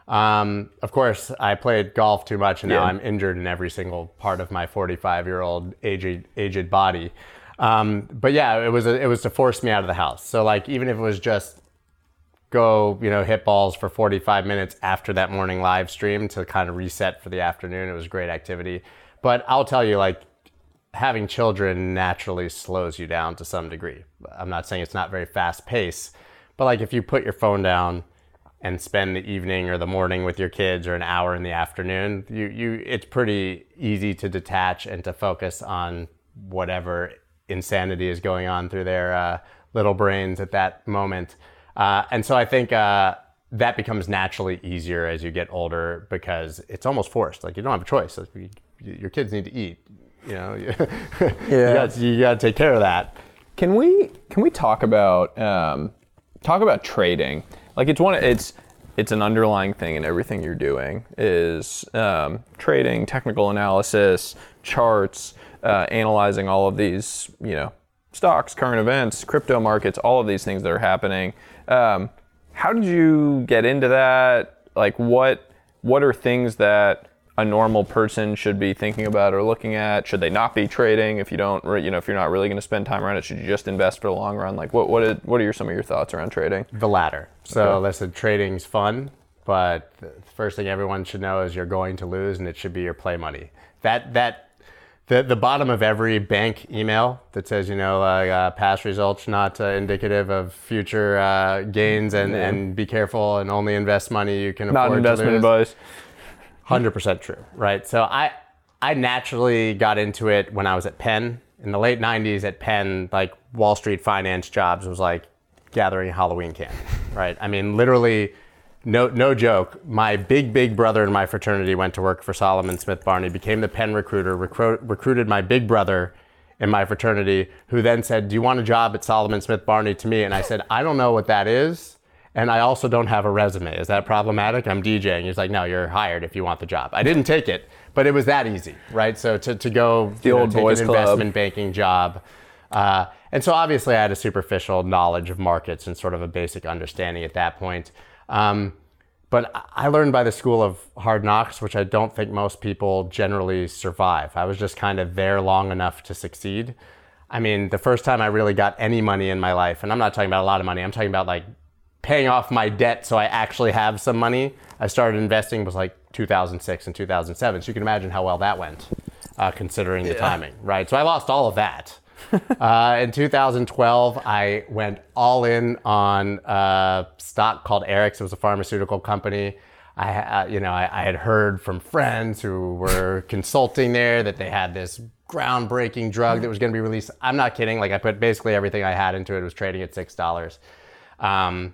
Um, of course, I played golf too much, and now Yeah. I'm injured in every single part of my 45 year old aged aged body. Um, but yeah, it was a, it was to force me out of the house. So like even if it was just go, you know, hit balls for 45 minutes after that morning live stream to kind of reset for the afternoon. It was great activity. But I'll tell you, like, having children naturally slows you down to some degree. I'm not saying it's not very fast paced, but like if you put your phone down and spend the evening or the morning with your kids or an hour in the afternoon, you, you it's pretty easy to detach and to focus on whatever insanity is going on through their uh, little brains at that moment. Uh, and so I think uh, that becomes naturally easier as you get older because it's almost forced. Like you don't have a choice. Like, your kids need to eat. You know, you, got, you got to take care of that. Can we can we talk about um, talk about trading? Like it's one it's it's an underlying thing in everything you're doing is um, trading, technical analysis, charts, uh, analyzing all of these you know stocks, current events, crypto markets, all of these things that are happening. Um, how did you get into that? Like what what are things that a normal person should be thinking about or looking at? Should they not be trading if you don't, re- you know, if you're not really going to spend time around it? Should you just invest for the long run? Like, what what are, what are your, some of your thoughts around trading? The latter. So listen, trading's fun, but the first thing everyone should know is you're going to lose, and it should be your play money. That that the the bottom of every bank email that says you know like, uh, past results not uh, indicative of future uh, gains, and and be careful and only invest money you can Not afford investment to lose. advice. Hundred percent true, right? So I I naturally got into it when I was at Penn in the late '90s. At Penn, like Wall Street finance jobs was like gathering Halloween candy, right? I mean, literally, no no joke. My big big brother in my fraternity went to work for Salomon Smith Barney, became the Penn recruiter, recruit, recruited my big brother in my fraternity, who then said, "Do you want a job at Salomon Smith Barney?" to me, and I said, "I don't know what that is." And I also don't have a resume. Is that problematic? I'm DJing. He's like, no, you're hired if you want the job. I didn't take it, but it was that easy, right? So to, to go The know, old take boys an club. investment banking job. Uh, and so obviously I had a superficial knowledge of markets and sort of a basic understanding at that point. Um, but I learned by the school of hard knocks, which I don't think most people generally survive. I was just kind of there long enough to succeed. I mean, the first time I really got any money in my life, and I'm not talking about a lot of money, I'm talking about like paying off my debt so I actually have some money. I started investing was like 2006 and 2007. So you can imagine how well that went, uh, considering the timing, right? So I lost all of that. uh, in 2012, I went all in on a stock called Eric's. It was a pharmaceutical company. I, uh, you know, I, I had heard from friends who were consulting there that they had this groundbreaking drug that was going to be released. I'm not kidding. Like I put basically everything I had into it. It was trading at six dollars. Um,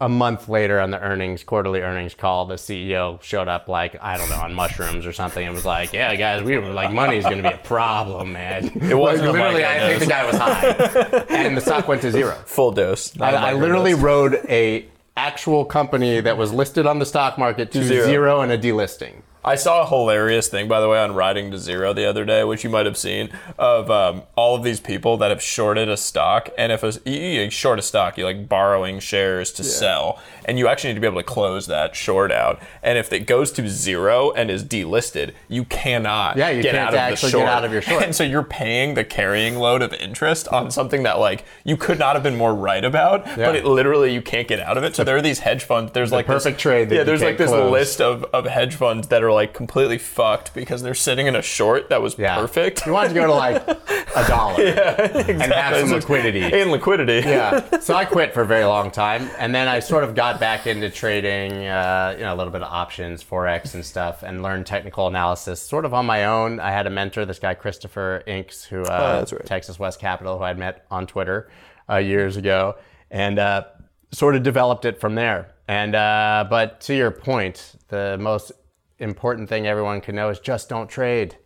a month later on the earnings quarterly earnings call the ceo showed up like i don't know on mushrooms or something and was like yeah guys we were like money's going to be a problem man it was like, literally i think the guy was high and the stock went to zero Full dose. I, I, a I microdose. literally rode a actual company that was listed on the stock market to zero. zero. and a delisting I saw a hilarious thing, by the way, on Riding to Zero the other day, which you might have seen, of um, all of these people that have shorted a stock. And if a, you, short a stock, you're like borrowing shares to sell, and you actually need to be able to close that short out. And if it goes to zero and is delisted, you cannot Yeah, you get can't out of actually the get short. out of your short. And so you're paying the carrying load of interest on something that like you could not have been more right about, yeah. but it literally you can't get out of it. So there are these hedge funds. There's like this- perfect trade that yeah, there's like this close. list of, of hedge funds that are like completely fucked because they're sitting in a short that was Yeah. perfect. You wanted to go to like a dollar and have some liquidity. And liquidity. yeah. So I quit for a very long time, and then I sort of got back into trading, uh, you know, a little bit of options, forex, and stuff, and learned technical analysis sort of on my own. I had a mentor, this guy Christopher Inks, who uh, Oh, that's right. Texas West Capital, who I'd met on Twitter uh, years ago, and uh, sort of developed it from there. And uh, but to your point, the most important thing everyone can know is just don't trade.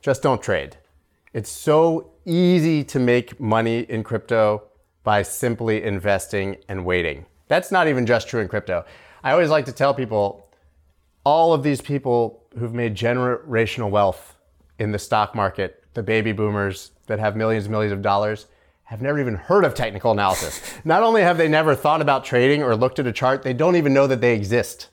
Just don't trade. It's so easy to make money in crypto by simply investing and waiting. That's not even just true in crypto. I always like to tell people all of these people who've made generational wealth in the stock market, the baby boomers that have millions and millions of dollars, have never even heard of technical analysis. Not only have they never thought about trading or looked at a chart, they don't even know that they exist,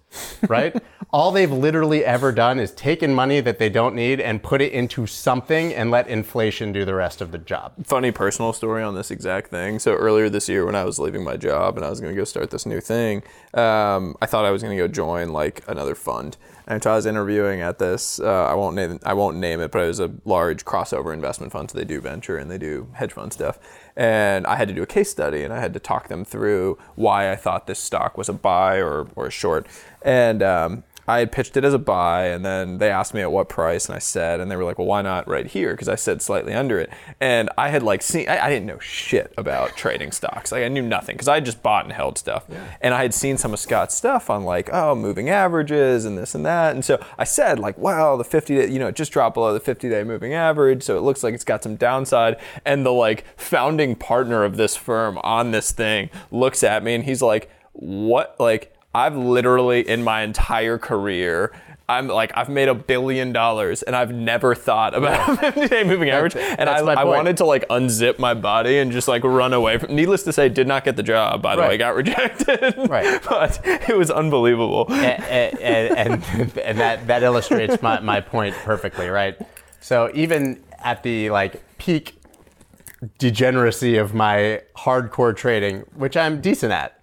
right? All they've literally ever done is taken money that they don't need and put it into something and let inflation do the rest of the job. funny personal story on this exact thing. So earlier this year, when I was leaving my job and I was going to go start this new thing, um, I thought I was going to go join like another fund. And so I was interviewing at this. Uh, I won't name I won't name it, but it was a large crossover investment fund. So they do venture and they do hedge fund stuff. And I had to do a case study and I had to talk them through why I thought this stock was a buy or or a short. And um, I had pitched it as a buy, and then they asked me at what price, and I said, and they were like, "Well, why not right here?" Because I said slightly under it, and I had like seen, I, I didn't know shit about trading stocks, like I knew nothing because I had just bought and held stuff, and I had seen some of Scott's stuff on like, oh, moving averages and this and that, and so I said like, wow, the 50 day, you know, it just dropped below the 50 day moving average, so it looks like it's got some downside, and the like founding partner of this firm on this thing looks at me, and he's like, what, like. I've literally in my entire career, I'm like I've made a billion dollars and I've never thought about a 50 day moving average. And I, I wanted to like unzip my body and just like run away from. Needless to say, did not get the job. By the way, got rejected. Right. but it was unbelievable. and, and, and, and that, that illustrates my, my point perfectly, right? So even at the like peak degeneracy of my hardcore trading, which I'm decent at,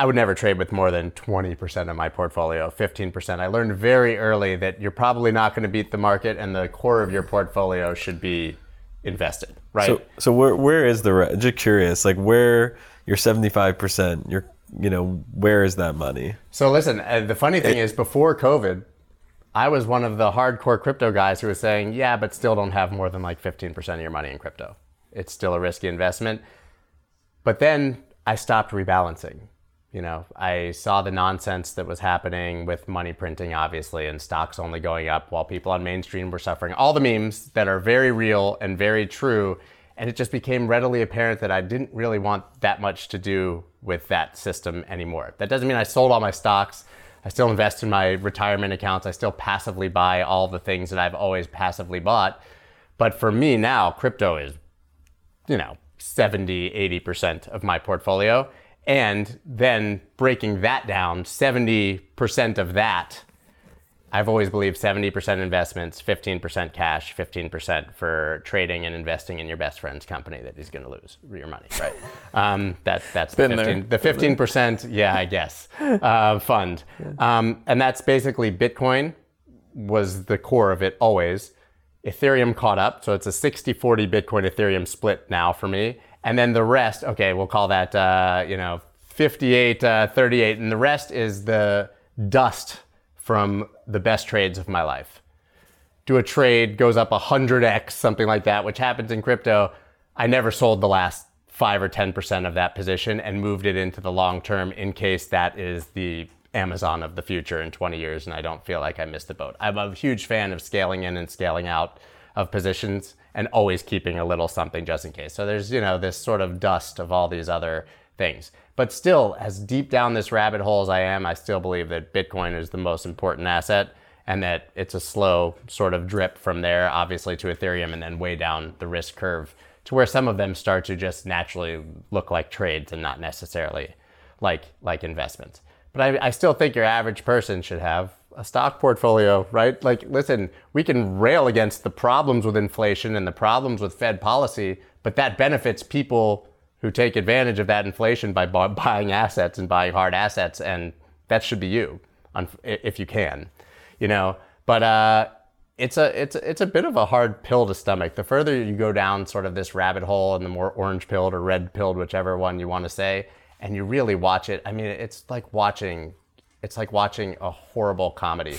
I would never trade with more than 20% of my portfolio, 15%. I learned very early that you're probably not going to beat the market and the core of your portfolio should be invested, right? So, so where where is the re- just curious like where your seventy five percent your you know where is that money? So listen, uh, the funny thing is, before COVID, I was one of the hardcore crypto guys who was saying, "Yeah, but still don't have more than like 15% of your money in crypto. It's still a risky investment." But then I stopped rebalancing. You know, I saw the nonsense that was happening with money printing, obviously, and stocks only going up while people on mainstream were suffering. All the memes that are very real and very true. And it just became readily apparent that I didn't really want that much to do with that system anymore. That doesn't mean I sold all my stocks. I still invest in my retirement accounts. I still passively buy all the things that I've always passively bought. But for me now, crypto is you know 70 80% of my portfolio and then breaking that down 70% of that i've always believed 70% investments 15% cash 15% for trading and investing in your best friend's company that he's going to lose your money right um, that, that's the Been there. 15, the 15% yeah i guess uh, fund um, and that's basically bitcoin was the core of it always. Ethereum caught up, so it's a 60 40 Bitcoin Ethereum split now for me. And then the rest, okay, we'll call that, uh, you know, 58 uh, 38. And the rest is the dust from the best trades of my life. Do a trade, goes up 100x, something like that, which happens in crypto. I never sold the last 5 or 10% of that position and moved it into the long term in case that is the Amazon of the future in 20 years and I don't feel like I missed the boat. I'm a huge fan of scaling in and scaling out of positions and always keeping a little something just in case. So there's, you know, this sort of dust of all these other things. But still, as deep down this rabbit hole as I am, I still believe that Bitcoin is the most important asset. and that it's a slow sort of drip from there, obviously to Ethereum, and then way down the risk curve to where some of them start to just naturally look like trades and not necessarily like like investments. But I, I still think your average person should have a stock portfolio, right? Like, listen, we can rail against the problems with inflation and the problems with Fed policy, but that benefits people who take advantage of that inflation by bu- buying assets and buying hard assets, and that should be you, un- if you can, you know. But uh, it's a it's a, it's a bit of a hard pill to stomach. The further you go down sort of this rabbit hole, and the more orange pilled or red pilled, whichever one you want to say, and you really watch it. I mean, it's like watching it's like watching a horrible comedy.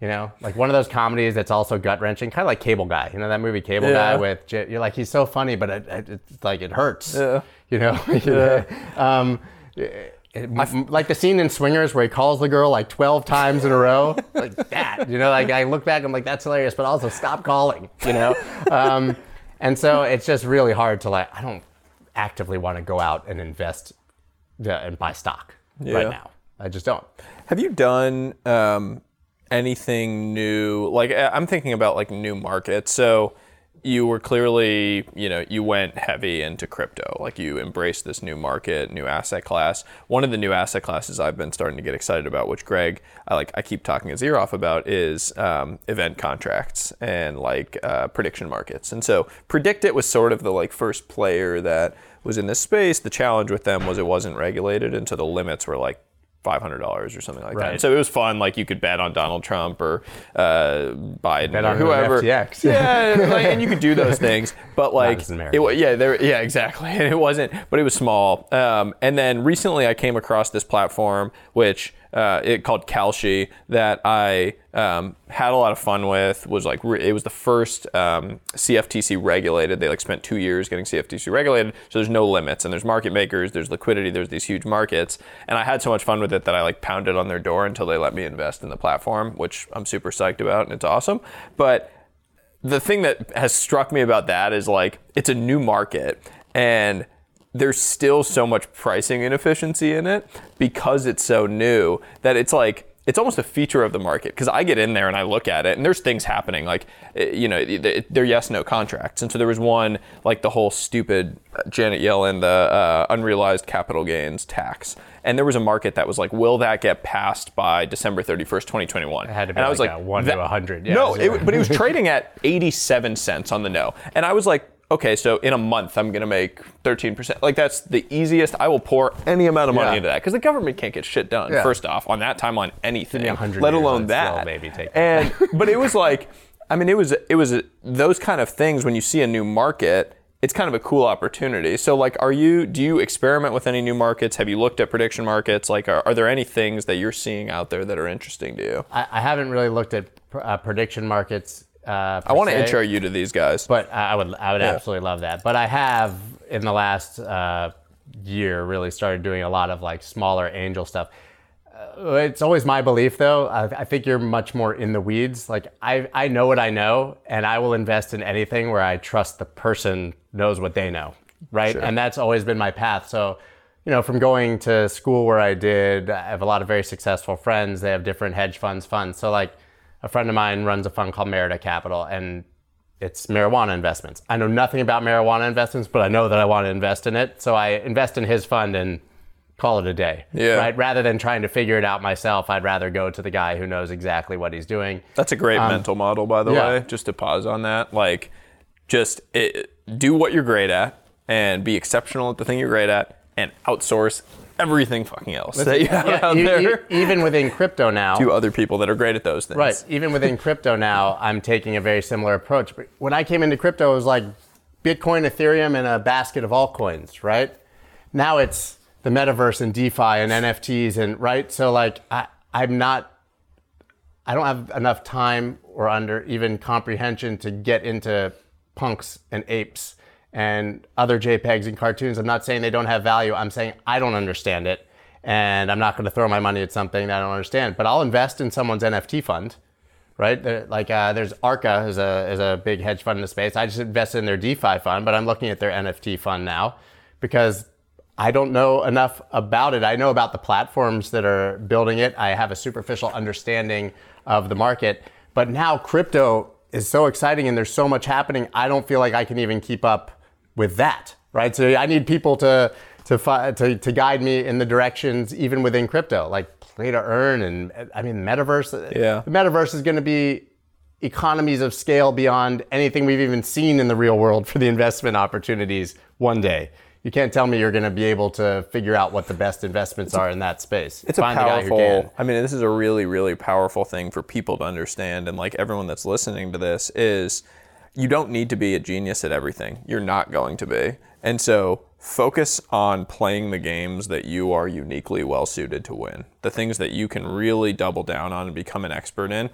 You know, like one of those comedies that's also gut wrenching, kind of like Cable Guy. You know that movie Cable Yeah. Guy with J- you're like he's so funny, but it, it, it's like it hurts. Yeah. You know, yeah. um, it- m- like the scene in Swingers where he calls the girl like 12 times in a row, like that. You know, like I look back, I'm like that's hilarious, but also stop calling. You know, um, and so it's just really hard to like. I don't actively want to go out and invest uh, and buy stock Yeah. right now. I just don't. Have you done um, anything new? Like I'm thinking about like new markets. So you were clearly, you know, you went heavy into crypto. Like you embraced this new market, new asset class. One of the new asset classes I've been starting to get excited about, which Greg, I like, I keep talking his ear off about, is um, event contracts and like uh, prediction markets. And so PredictIt was sort of the like first player that was in this space. The challenge with them was it wasn't regulated, and so the limits were like five hundred dollars or something like that. And so it was fun. Like you could bet on Donald Trump or uh, Biden Bet or whoever. FTX. Yeah, like, and you could do those things, but like it, yeah, there, yeah, exactly. And it wasn't, but it was small. Um, and then recently, I came across this platform which uh, it called Kalshi that I um, had a lot of fun with. Was like re- it was the first um, CFTC regulated. They like spent two years getting CFTC regulated, so there's no limits and there's market makers, there's liquidity, there's these huge markets, and I had so much fun with it that I like pounded on their door until they let me invest in the platform, which I'm super psyched about and it's awesome. But the thing that has struck me about that is like it's a new market and there's still so much pricing inefficiency in it because it's so new that it's like it's almost a feature of the market because I get in there and I look at it and there's things happening like eh, you know th- they're yes no contracts. And so there was one like the whole stupid uh, Janet Yellen the uh, unrealized capital gains tax. And there was a market that was like will that get passed by December 31st 2021 It had to be and I was like like a one to a hundred, yeah, no it, but it was trading at 87 cents on the no. And I was like, okay, so in a month, I'm to make 13%. Like, that's the easiest. I will pour any amount of money Yeah. into that because the government can't get shit done, Yeah. first off, on that timeline, anything, me 100 let years, alone I'd that. still maybe take that. and, but it was like, I mean, it was, it was those kind of things when you see a new market. It's kind of a cool opportunity. So, like, are you? Do you experiment with any new markets? Have you looked at prediction markets? Like, are, are there any things that you're seeing out there that are interesting to you? I, I haven't really looked at pr- uh, prediction markets. Uh, I want to intro you to these guys. but I would I would absolutely love that. But I have in the last uh, year really started doing a lot of like smaller angel stuff. Uh, it's always my belief though. I, I think you're much more in the weeds. Like I I know what I know, and I will invest in anything where I trust the person knows what they know, right? And that's always been my path. So. You know, from going to school where I did, I have a lot of very successful friends. They have different hedge funds, funds. So, like, a friend of mine runs a fund called Merida Capital, and it's marijuana investments. I know nothing about marijuana investments, but I know that I want to invest in it. So I invest in his fund and call it a day. Yeah. Right. Rather than trying to figure it out myself, I'd rather go to the guy who knows exactly what he's doing. That's a great mental model, by the Um, yeah. way. Just to pause on that, like, just it, do what you're great at and be exceptional at the thing you're great at, and outsource everything fucking else that you have Yeah, out e- there even within crypto now. to other people that are great at those things. Right. Even within crypto now, I'm taking a very similar approach. But when I came into crypto, it was like Bitcoin, Ethereum, and a basket of altcoins, right? Now it's the metaverse and DeFi and NFTs and right. So like I, I'm not I don't have enough time or under even comprehension to get into punks and apes and other JPEGs and cartoons. I'm not saying they don't have value. I'm saying I don't understand it. And I'm not going to throw my money at something that I don't understand. But I'll invest in someone's NFT fund, right? Like uh, there's Arca is a, is a big hedge fund in the space. I just invested in their DeFi fund, but I'm looking at their NFT fund now because I don't know enough about it. I know about the platforms that are building it. I have a superficial understanding of the market. But now crypto is so exciting and there's so much happening. I don't feel like I can even keep up with that, right? So I need people to to fi- to, to guide me in the directions even within crypto, like play to earn and I mean metaverse. Yeah. The metaverse is going to be economies of scale beyond anything we've even seen in the real world for the investment opportunities one day. You can't tell me you're going to be able to figure out what the best investments are in that space. It's Find a the guy who can. powerful. I mean, this is a really, really powerful thing for people to understand, and like everyone that's listening to this is, you don't need to be a genius at everything. You're not going to be, and so focus on playing the games that you are uniquely well suited to win. The things that you can really double down on and become an expert in.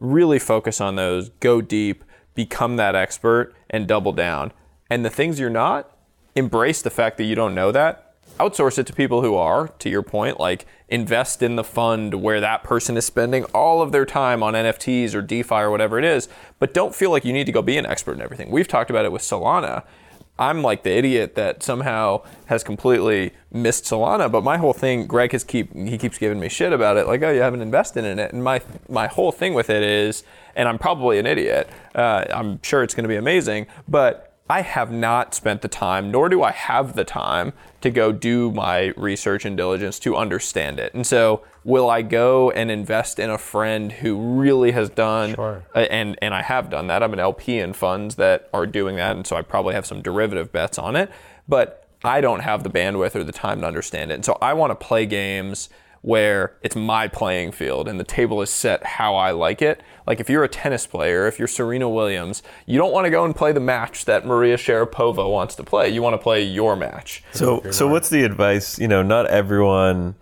Really focus on those. Go deep. Become that expert and double down. And the things you're not, embrace the fact that you don't know that outsource it to people who are to your point like invest in the fund where that person is spending all of their time on nfts or defi or whatever it is but don't feel like you need to go be an expert in everything. We've talked about it with solana. I'm like the idiot that somehow has completely missed solana but my whole thing greg has keep he keeps giving me shit about it like oh you haven't invested in it. And my my whole thing with it is and i'm probably an idiot uh, i'm sure it's going to be amazing but I have not spent the time, nor do I have the time to go do my research and diligence to understand it. And so, will I go and invest in a friend who really has done, Sure. and and I have done that. I'm an LP in funds that are doing that, and so I probably have some derivative bets on it. But I don't have the bandwidth or the time to understand it. And so I want to play games where it's my playing field and the table is set how I like it. Like if you're a tennis player, if you're Serena Williams, you don't want to go and play the match that Maria Sharapova wants to play. You want to play your match. So, so what's the advice? You know, not everyone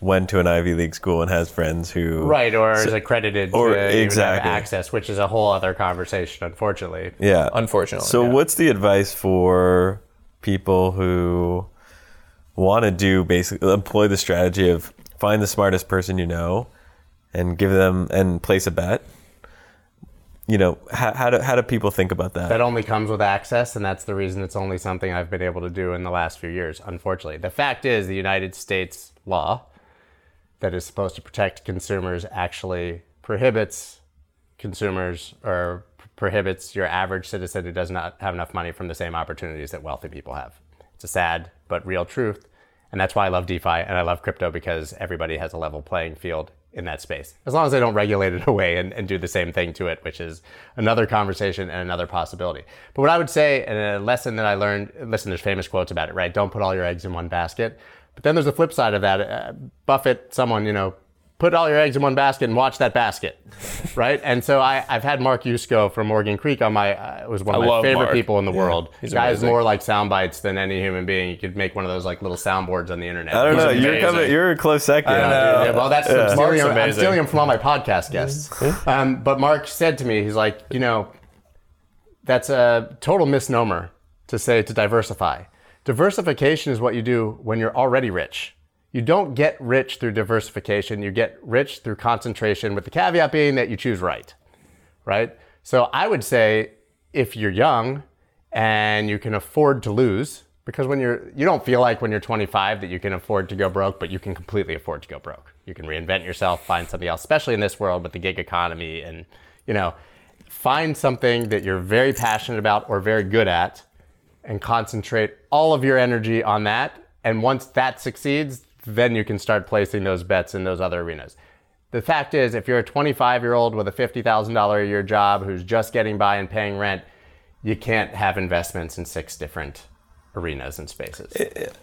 went to an Ivy League school and has friends who Right, or is accredited or- to even have exactly. access, which is a whole other conversation, unfortunately. Yeah, Unfortunately. So, yeah. what's the advice for people who want to do basically employ the strategy of find the smartest person you know and give them and place a bet? You know, how, how do how do people think about that? That only comes with access, and that's the reason it's only something I've been able to do in the last few years, unfortunately. The fact is, the United States law that is supposed to protect consumers actually prohibits consumers or prohibits your average citizen who does not have enough money from the same opportunities that wealthy people have. It's a sad but real truth. And that's why I love DeFi and I love crypto because everybody has a level playing field in that space. As long as they don't regulate it away and, and do the same thing to it, which is another conversation and another possibility. But what I would say, and a lesson that I learned, listen, there's famous quotes about it, right? Don't put all your eggs in one basket. But then there's the flip side of that. Uh, Buffett, someone, you know, put all your eggs in one basket and watch that basket, right? And so I, I've had Mark Yusko from Morgan Creek on my, uh, was one of I my favorite Mark. people in the world. he's Guy is amazing. more like sound bites than any human being. You could make one of those like little soundboards on the internet. I don't He's know. You're coming. You're a close second. Yeah, yeah, well, that's I'm, stealing him, I'm amazing. stealing him from all my podcast guests. um, but Mark said to me, he's like, you know, that's a total misnomer to say to diversify. Diversification is what you do when you're already rich. You don't get rich through diversification. You get rich through concentration, with the caveat being that you choose right right? So I would say if you're young and you can afford to lose, because when you're you don't feel like when you're 25 that you can afford to go broke, but you can completely afford to go broke. You can reinvent yourself, find something else, especially in this world with the gig economy and you know, find something that you're very passionate about or very good at and concentrate all of your energy on that. And once that succeeds, then you can start placing those bets in those other arenas. The fact is, if you're a 25 year old with a $50,000 a year job who's just getting by and paying rent, you can't have investments in six different arenas and spaces.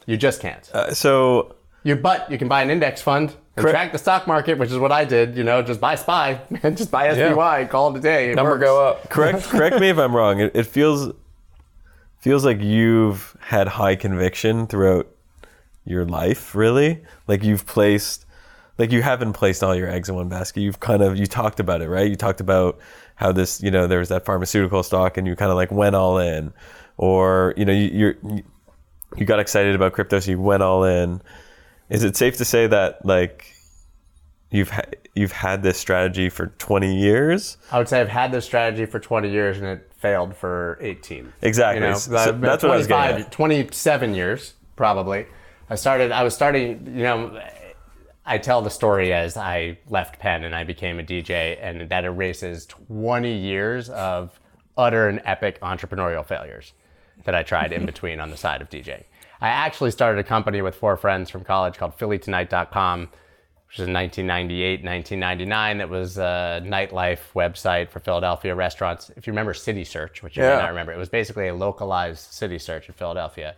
You just can't. Uh, so You, but you can buy an index fund and Correct. track the stock market, which is what I did. You know, just buy SPY, just buy SPY, call it a day. It number works. go up. correct correct me if I'm wrong. It, it feels feels like you've had high conviction throughout your life, really. Like you've placed like you haven't placed all your eggs in one basket. You've kind of you talked about it, right? You talked about how this, you know, there was that pharmaceutical stock and you kind of like went all in. Or, you know, you you're, you you got excited about crypto so you went all in. Is it safe to say that like you've ha- you've had this strategy for 20 years? I would say I've had this strategy for 20 years and it failed for 18. Exactly. You know, So that's what I was getting 25 27 years, probably. I started. I was starting. You know, I tell the story as I left Penn and I became a DJ, and that erases 20 years of utter and epic entrepreneurial failures that I tried in between on the side of DJ. I actually started a company with four friends from college called PhillyTonight.com, which is in 1998, 1999. That was a nightlife website for Philadelphia restaurants. If you remember Citysearch, which you Yeah. may not remember, it was basically a localized city search in Philadelphia.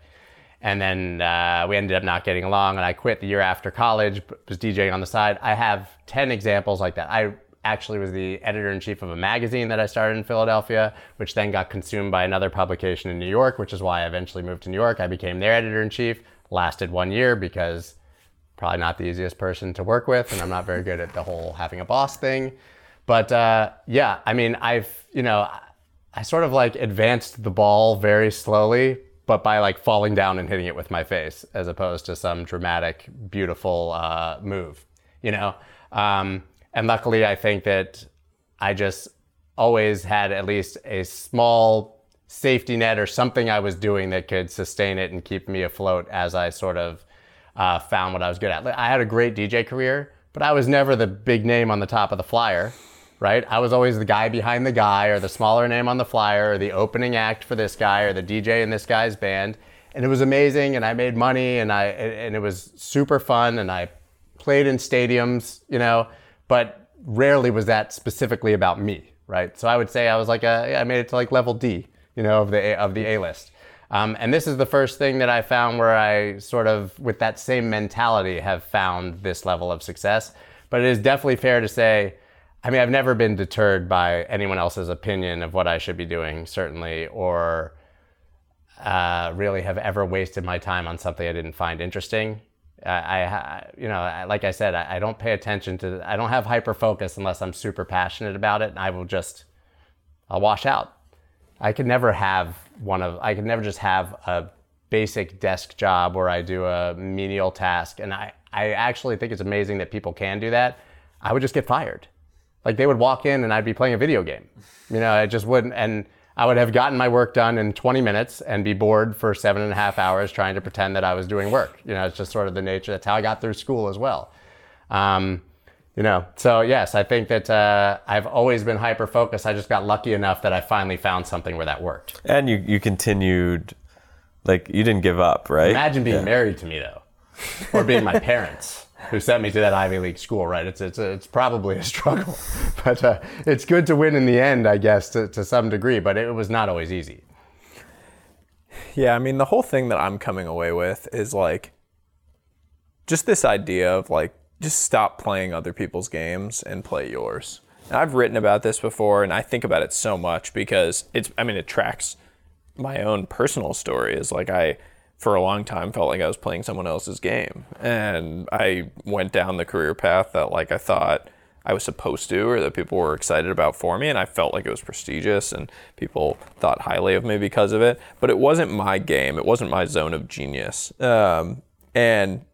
And then uh, we ended up not getting along, and I quit the year after college, was DJing on the side. I have 10 examples like that. I actually was the editor in chief of a magazine that I started in Philadelphia, which then got consumed by another publication in New York, which is why I eventually moved to New York. I became their editor in chief, lasted one year because probably not the easiest person to work with, and I'm not very good at the whole having a boss thing. But uh, yeah, I mean, I've, you know, I sort of like advanced the ball very slowly, but by like falling down and hitting it with my face, as opposed to some dramatic, beautiful uh, move, you know. Um, and luckily, I think that I just always had at least a small safety net or something I was doing that could sustain it and keep me afloat as I sort of uh, found what I was good at. I had a great DJ career, but I was never the big name on the top of the flyer, right? I was always the guy behind the guy or the smaller name on the flyer or the opening act for this guy or the DJ in this guy's band. And it was amazing and I made money and I and it was super fun and I played in stadiums, you know, but rarely was that specifically about me, right? So I would say I was like a, I made it to like level D, you know, of the A- of the A list. Um, and this is the first thing that I found where I sort of, with that same mentality, have found this level of success. But it is definitely fair to say, I mean, I've never been deterred by anyone else's opinion of what I should be doing, certainly, or uh, really have ever wasted my time on something I didn't find interesting. I, I you know, I, like I said, I, I don't pay attention to, I don't have hyper focus unless I'm super passionate about it, and I will just, I'll wash out. I could never have one of, I could never just have a basic desk job where I do a menial task, and I, I actually think it's amazing that people can do that. I would just get fired. Like they would walk in and I'd be playing a video game. You know, I just wouldn't, and I would have gotten my work done in 20 minutes and be bored for seven and a half hours trying to pretend that I was doing work. You know, it's just sort of the nature. That's how I got through school as well. Um, you know, so yes, I think that uh, I've always been hyper focused. I just got lucky enough that I finally found something where that worked. And you you continued, like you didn't give up, right? Imagine being married to me though, or being my parents who sent me to that Ivy League school. Right? It's it's it's probably a struggle, but uh, it's good to win in the end, I guess, to, to some degree. But it was not always easy. Yeah, I mean, the whole thing that I'm coming away with is like just this idea of like, just stop playing other people's games and play yours. I've written about this before and I think about it so much because it's, I mean, it tracks my own personal story. Is like, I, for a long time, felt like I was playing someone else's game. And I went down the career path that like I thought I was supposed to or that people were excited about for me. And I felt like it was prestigious and people thought highly of me because of it. But it wasn't my game, it wasn't my zone of genius. Um, and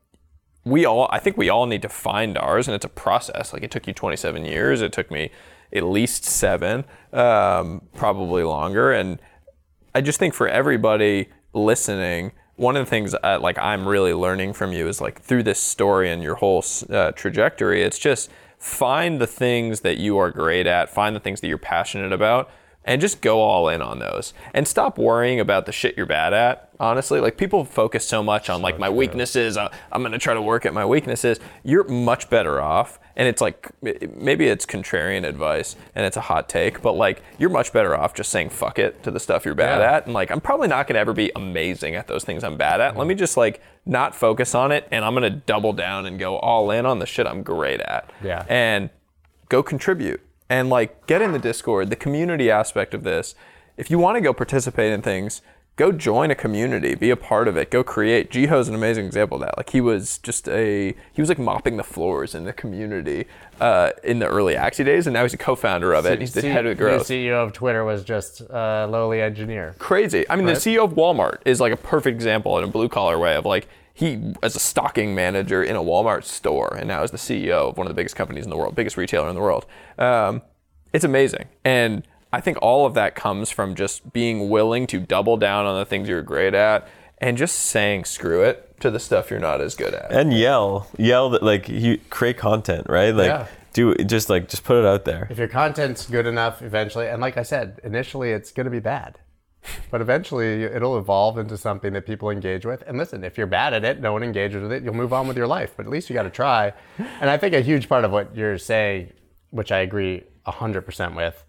we all i think we all need to find ours and it's a process like it took you 27 years it took me at least seven um, probably longer and i just think for everybody listening one of the things uh, like i'm really learning from you is like through this story and your whole uh, trajectory it's just find the things that you are great at find the things that you're passionate about and just go all in on those. And stop worrying about the shit you're bad at honestly. Like people focus so much on like my weaknesses uh, i'm going to try to work at my weaknesses. You're much better off and it's like maybe it's contrarian advice and it's a hot take but like you're much better off just saying fuck it to the stuff you're bad Yeah. at. And like i'm probably not going to ever be amazing at those things i'm bad at. Let me just like not focus on it and i'm going to double down and go all in on the shit i'm great at. Yeah. and go contribute. And like get in the discord the community aspect of this. If you want to go participate in things go join a community be a part of it go create jiho's an amazing example of that like he was just a he was like mopping the floors in the community uh, in the early axie days and now he's a co-founder of it and he's the C- head of the growth CEO of Twitter was just a lowly engineer. crazy. I mean, the CEO of Walmart is like a perfect example in a blue collar way of like he as a stocking manager in a Walmart store, and now is the CEO of one of the biggest companies in the world, biggest retailer in the world. Um, it's amazing, and I think all of that comes from just being willing to double down on the things you're great at and just saying screw it to the stuff you're not as good at. and yell, yell that like you create content, right? Like Yeah. do just like just put it out there. if your content's good enough eventually and like i said initially it's going to be bad but eventually it'll evolve into something that people engage with and listen if you're bad at it no one engages with it you'll move on with your life but at least you got to try and i think a huge part of what you're saying which i agree 100% with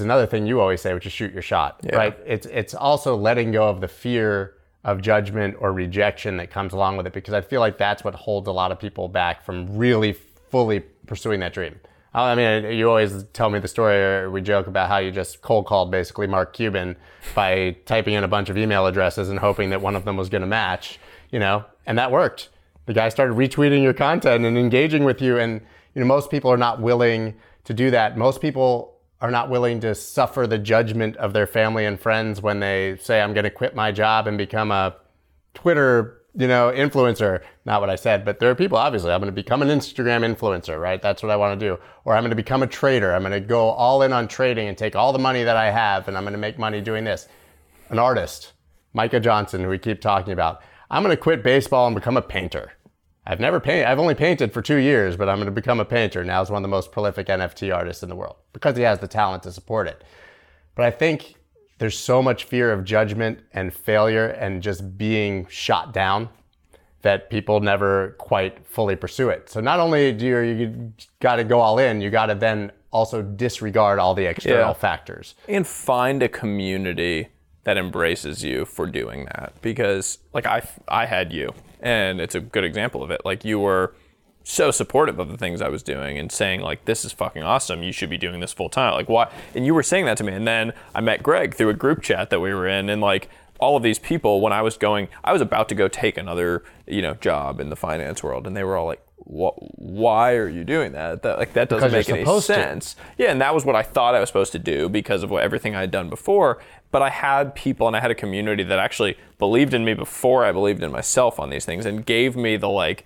is another thing you always say which is shoot your shot right it's it's also letting go of the fear of judgment or rejection that comes along with it because i feel like that's what holds a lot of people back from really fully pursuing that dream I mean, you always tell me the story, or we joke about how you just cold called basically Mark Cuban by typing in a bunch of email addresses and hoping that one of them was going to match, you know, and that worked. The guy started retweeting your content and engaging with you, and you know, most people are not willing to do that. Most people are not willing to suffer the judgment of their family and friends when they say, "I'm going to quit my job and become a Twitter, you know, influencer. Not what I said, but there are people, obviously, I'm going to become an Instagram influencer, right? That's what I want to do. Or I'm going to become a trader. I'm going to go all in on trading and take all the money that I have and I'm going to make money doing this. An artist, Micah Johnson, who we keep talking about. I'm going to quit baseball and become a painter. I've never painted, I've only painted for two years, but I'm going to become a painter. Now he's one of the most prolific NFT artists in the world because he has the talent to support it. But I think there's so much fear of judgment and failure and just being shot down that people never quite fully pursue it. So not only do you, you got to go all in, you got to then also disregard all the external Yeah. factors. and find a community that embraces you for doing that. Because like I I had you and it's a good example of it. Like you were so supportive of the things I was doing and saying like this is fucking awesome. You should be doing this full time. Like why and you were saying that to me. And then I met Greg through a group chat that we were in and like all of these people when I was going I was about to go take another you know job in the finance world and they were all like "Wh- why are you doing that that like that doesn't Because make any supposed to. sense yeah, and that was what I thought I was supposed to do because of what everything I had done before. But I had people and I had a community that actually believed in me before I believed in myself on these things and gave me the like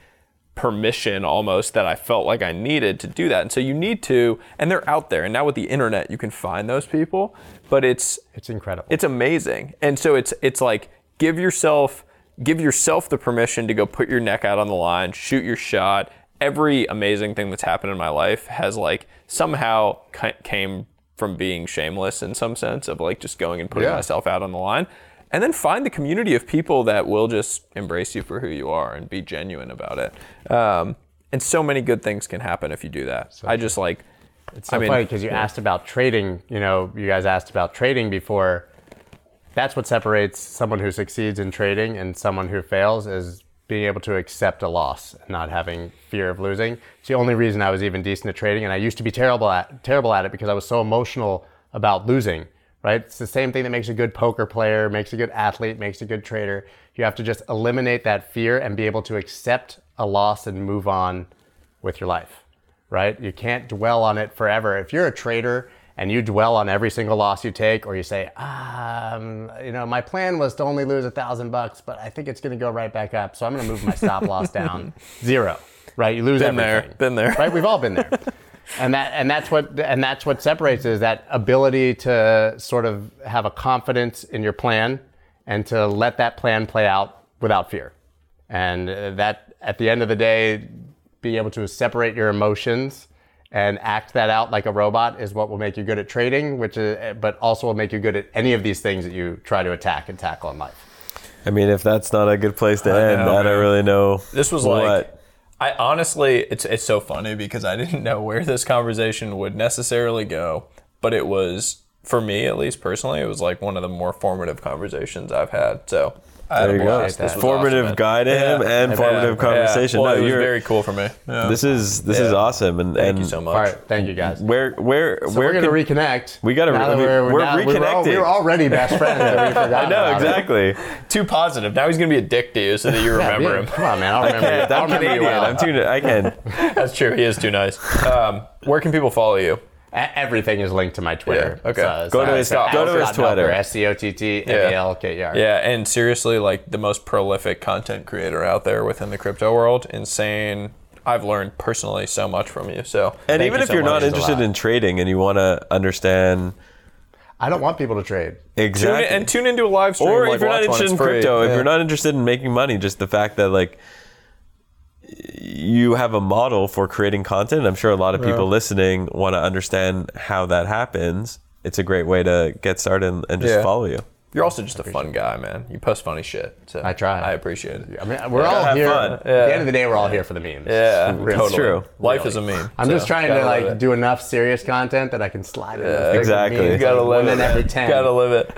permission almost that I felt like I needed to do that. And so you need to, and they're out there. And now with the internet, you can find those people. But it's It's incredible. it's amazing. And so it's it's like give yourself give yourself the permission to go put your neck out on the line, shoot your shot. Every amazing thing that's happened in my life has like somehow came from being shameless in some sense of like just going and putting Yeah. myself out on the line. And then find the community of people that will just embrace you for who you are and be genuine about it. Um, and so many good things can happen if you do that. So I just like It's so I mean, funny because you yeah. asked about trading. You know, you guys asked about trading before. That's what separates someone who succeeds in trading and someone who fails is being able to accept a loss and not having fear of losing. It's the only reason I was even decent at trading, and I used to be terrible at terrible at it because I was so emotional about losing. Right? It's the same thing that makes a good poker player, makes a good athlete, makes a good trader. You have to just eliminate that fear and be able to accept a loss and move on with your life right? You can't dwell on it forever. If you're a trader and you dwell on every single loss you take, or you say, um, you know, my plan was to only lose a thousand bucks, but I think it's going to go right back up, so I'm going to move my stop loss down zero. Right? You lose Been there, everything. been there. Right? We've all been there. And that and that's what and that's what separates is that ability to sort of have a confidence in your plan and to let that plan play out without fear. And uh, that at the end of the day, being able to separate your emotions and act that out like a robot is what will make you good at trading, which is, but also will make you good at any of these things that you try to attack and tackle in life. I mean, if that's not a good place to end, know, I don't really know. This was what. like I honestly it's it's so funny because I didn't know where this conversation would necessarily go, but it was for me at least personally, it was like one of the more formative conversations I've had. So I had There a you go. blast. This Formative awesome, man. guy to him and Yeah. formative Yeah. conversation. Well, No, it you're- very cool for me. Yeah. This is this is awesome, and Thank and you so much. All right, thank you guys. where where So where we're gonna can- reconnect. We gotta- Now that I mean, we're we were all- reconnecting. We were already best friends. and we forgot I know about it. exactly. Too positive. Now he's gonna be a dick to you so that you Yeah, remember yeah, him. Come on, man. I'll remember you. I'm remember Canadian. well. I'm too. I can. That's true. He is too nice. Um, where can people follow you? E- Everything is linked to my Twitter. Yeah, okay. So, Go to his- so go to his Twitter. Melker, S C O T T M E L K E R. Yeah, and seriously, like the most prolific content creator out there within the crypto world. Insane. I've learned personally so much from you. So And even you if so you're much. not interested in trading and you want to understand, I don't want people to trade. Tune Exactly. in, and tune into a live stream. or like, if you're not interested in free. crypto, if you're not interested in making money, just the fact that like you have a model for creating content. I'm sure a lot of people listening want to understand how that happens. It's a great way to get started and, and just Yeah. follow you. You're also just a fun guy, man. You post funny shit. So I try. I appreciate it. I mean, we're all have here. fun. At the end of the day, we're all here for the memes. Yeah, Really. totally. true. Life is a meme. I'm just trying gotta to like it. do enough serious content that I can slide it. in Exactly. You gotta live one it. in every man. ten. Gotta live it.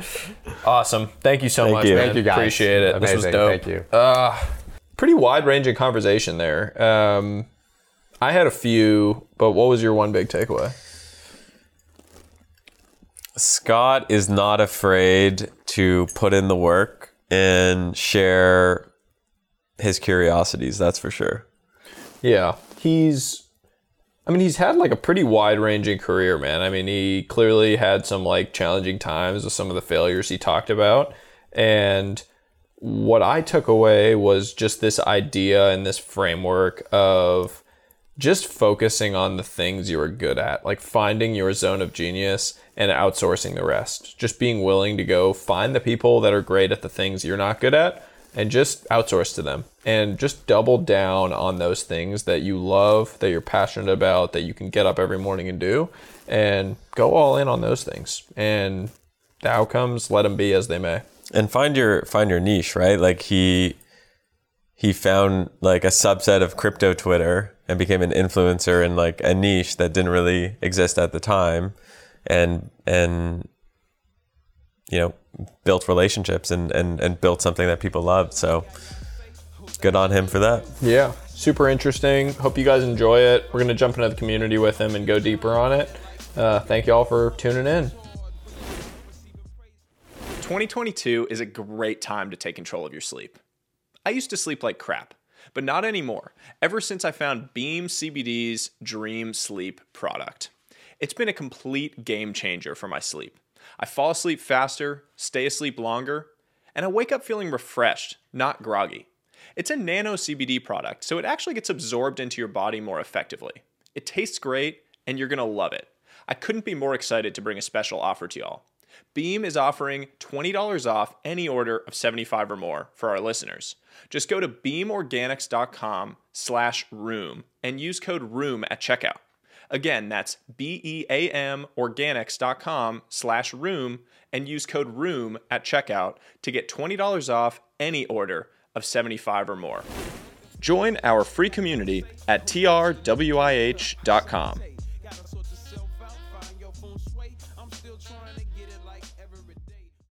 Awesome. Thank you so Thank much, you. man. Thank you, guys. Appreciate it. This was dope. Thank you. Uh, pretty wide ranging conversation there. Um, I had a few, but what was your one big takeaway? Scott is not afraid to put in the work and share his curiosities. That's for sure. Yeah, he's. I mean, he's had like a pretty wide ranging career, man. I mean, he clearly had some like challenging times with some of the failures he talked about. And what I took away was just this idea and this framework of just focusing on the things you are good at, like finding your zone of genius and outsourcing the rest. Just being willing to go find the people that are great at the things you're not good at and just outsource to them and just double down on those things that you love, that you're passionate about, that you can get up every morning and do and go all in on those things. And the outcomes, let them be as they may. And find your find your niche right like he he found like a subset of crypto twitter and became an influencer in like a niche that didn't really exist at the time and and you know built relationships and and, and built something that people loved so good on him for that Yeah, super interesting. Hope you guys enjoy it. We're to jump into the community with him and go deeper on it. Uh, thank you all for tuning in. 2022 is a great time to take control of your sleep. I used to sleep like crap, but not anymore, ever since I found Beam CBD's Dream Sleep product. It's been a complete game changer for my sleep. I fall asleep faster, stay asleep longer, and I wake up feeling refreshed, not groggy. It's a nano CBD product, so it actually gets absorbed into your body more effectively. It tastes great, and you're gonna love it. I couldn't be more excited to bring a special offer to y'all. Beam is offering $20 off any order of 75 or more for our listeners. Just go to beamorganics.com slash room and use code ROOM at checkout. Again, that's B-E-A-M organics.com slash room and use code ROOM at checkout to get $20 off any order of 75 or more. Join our free community at trwih.com.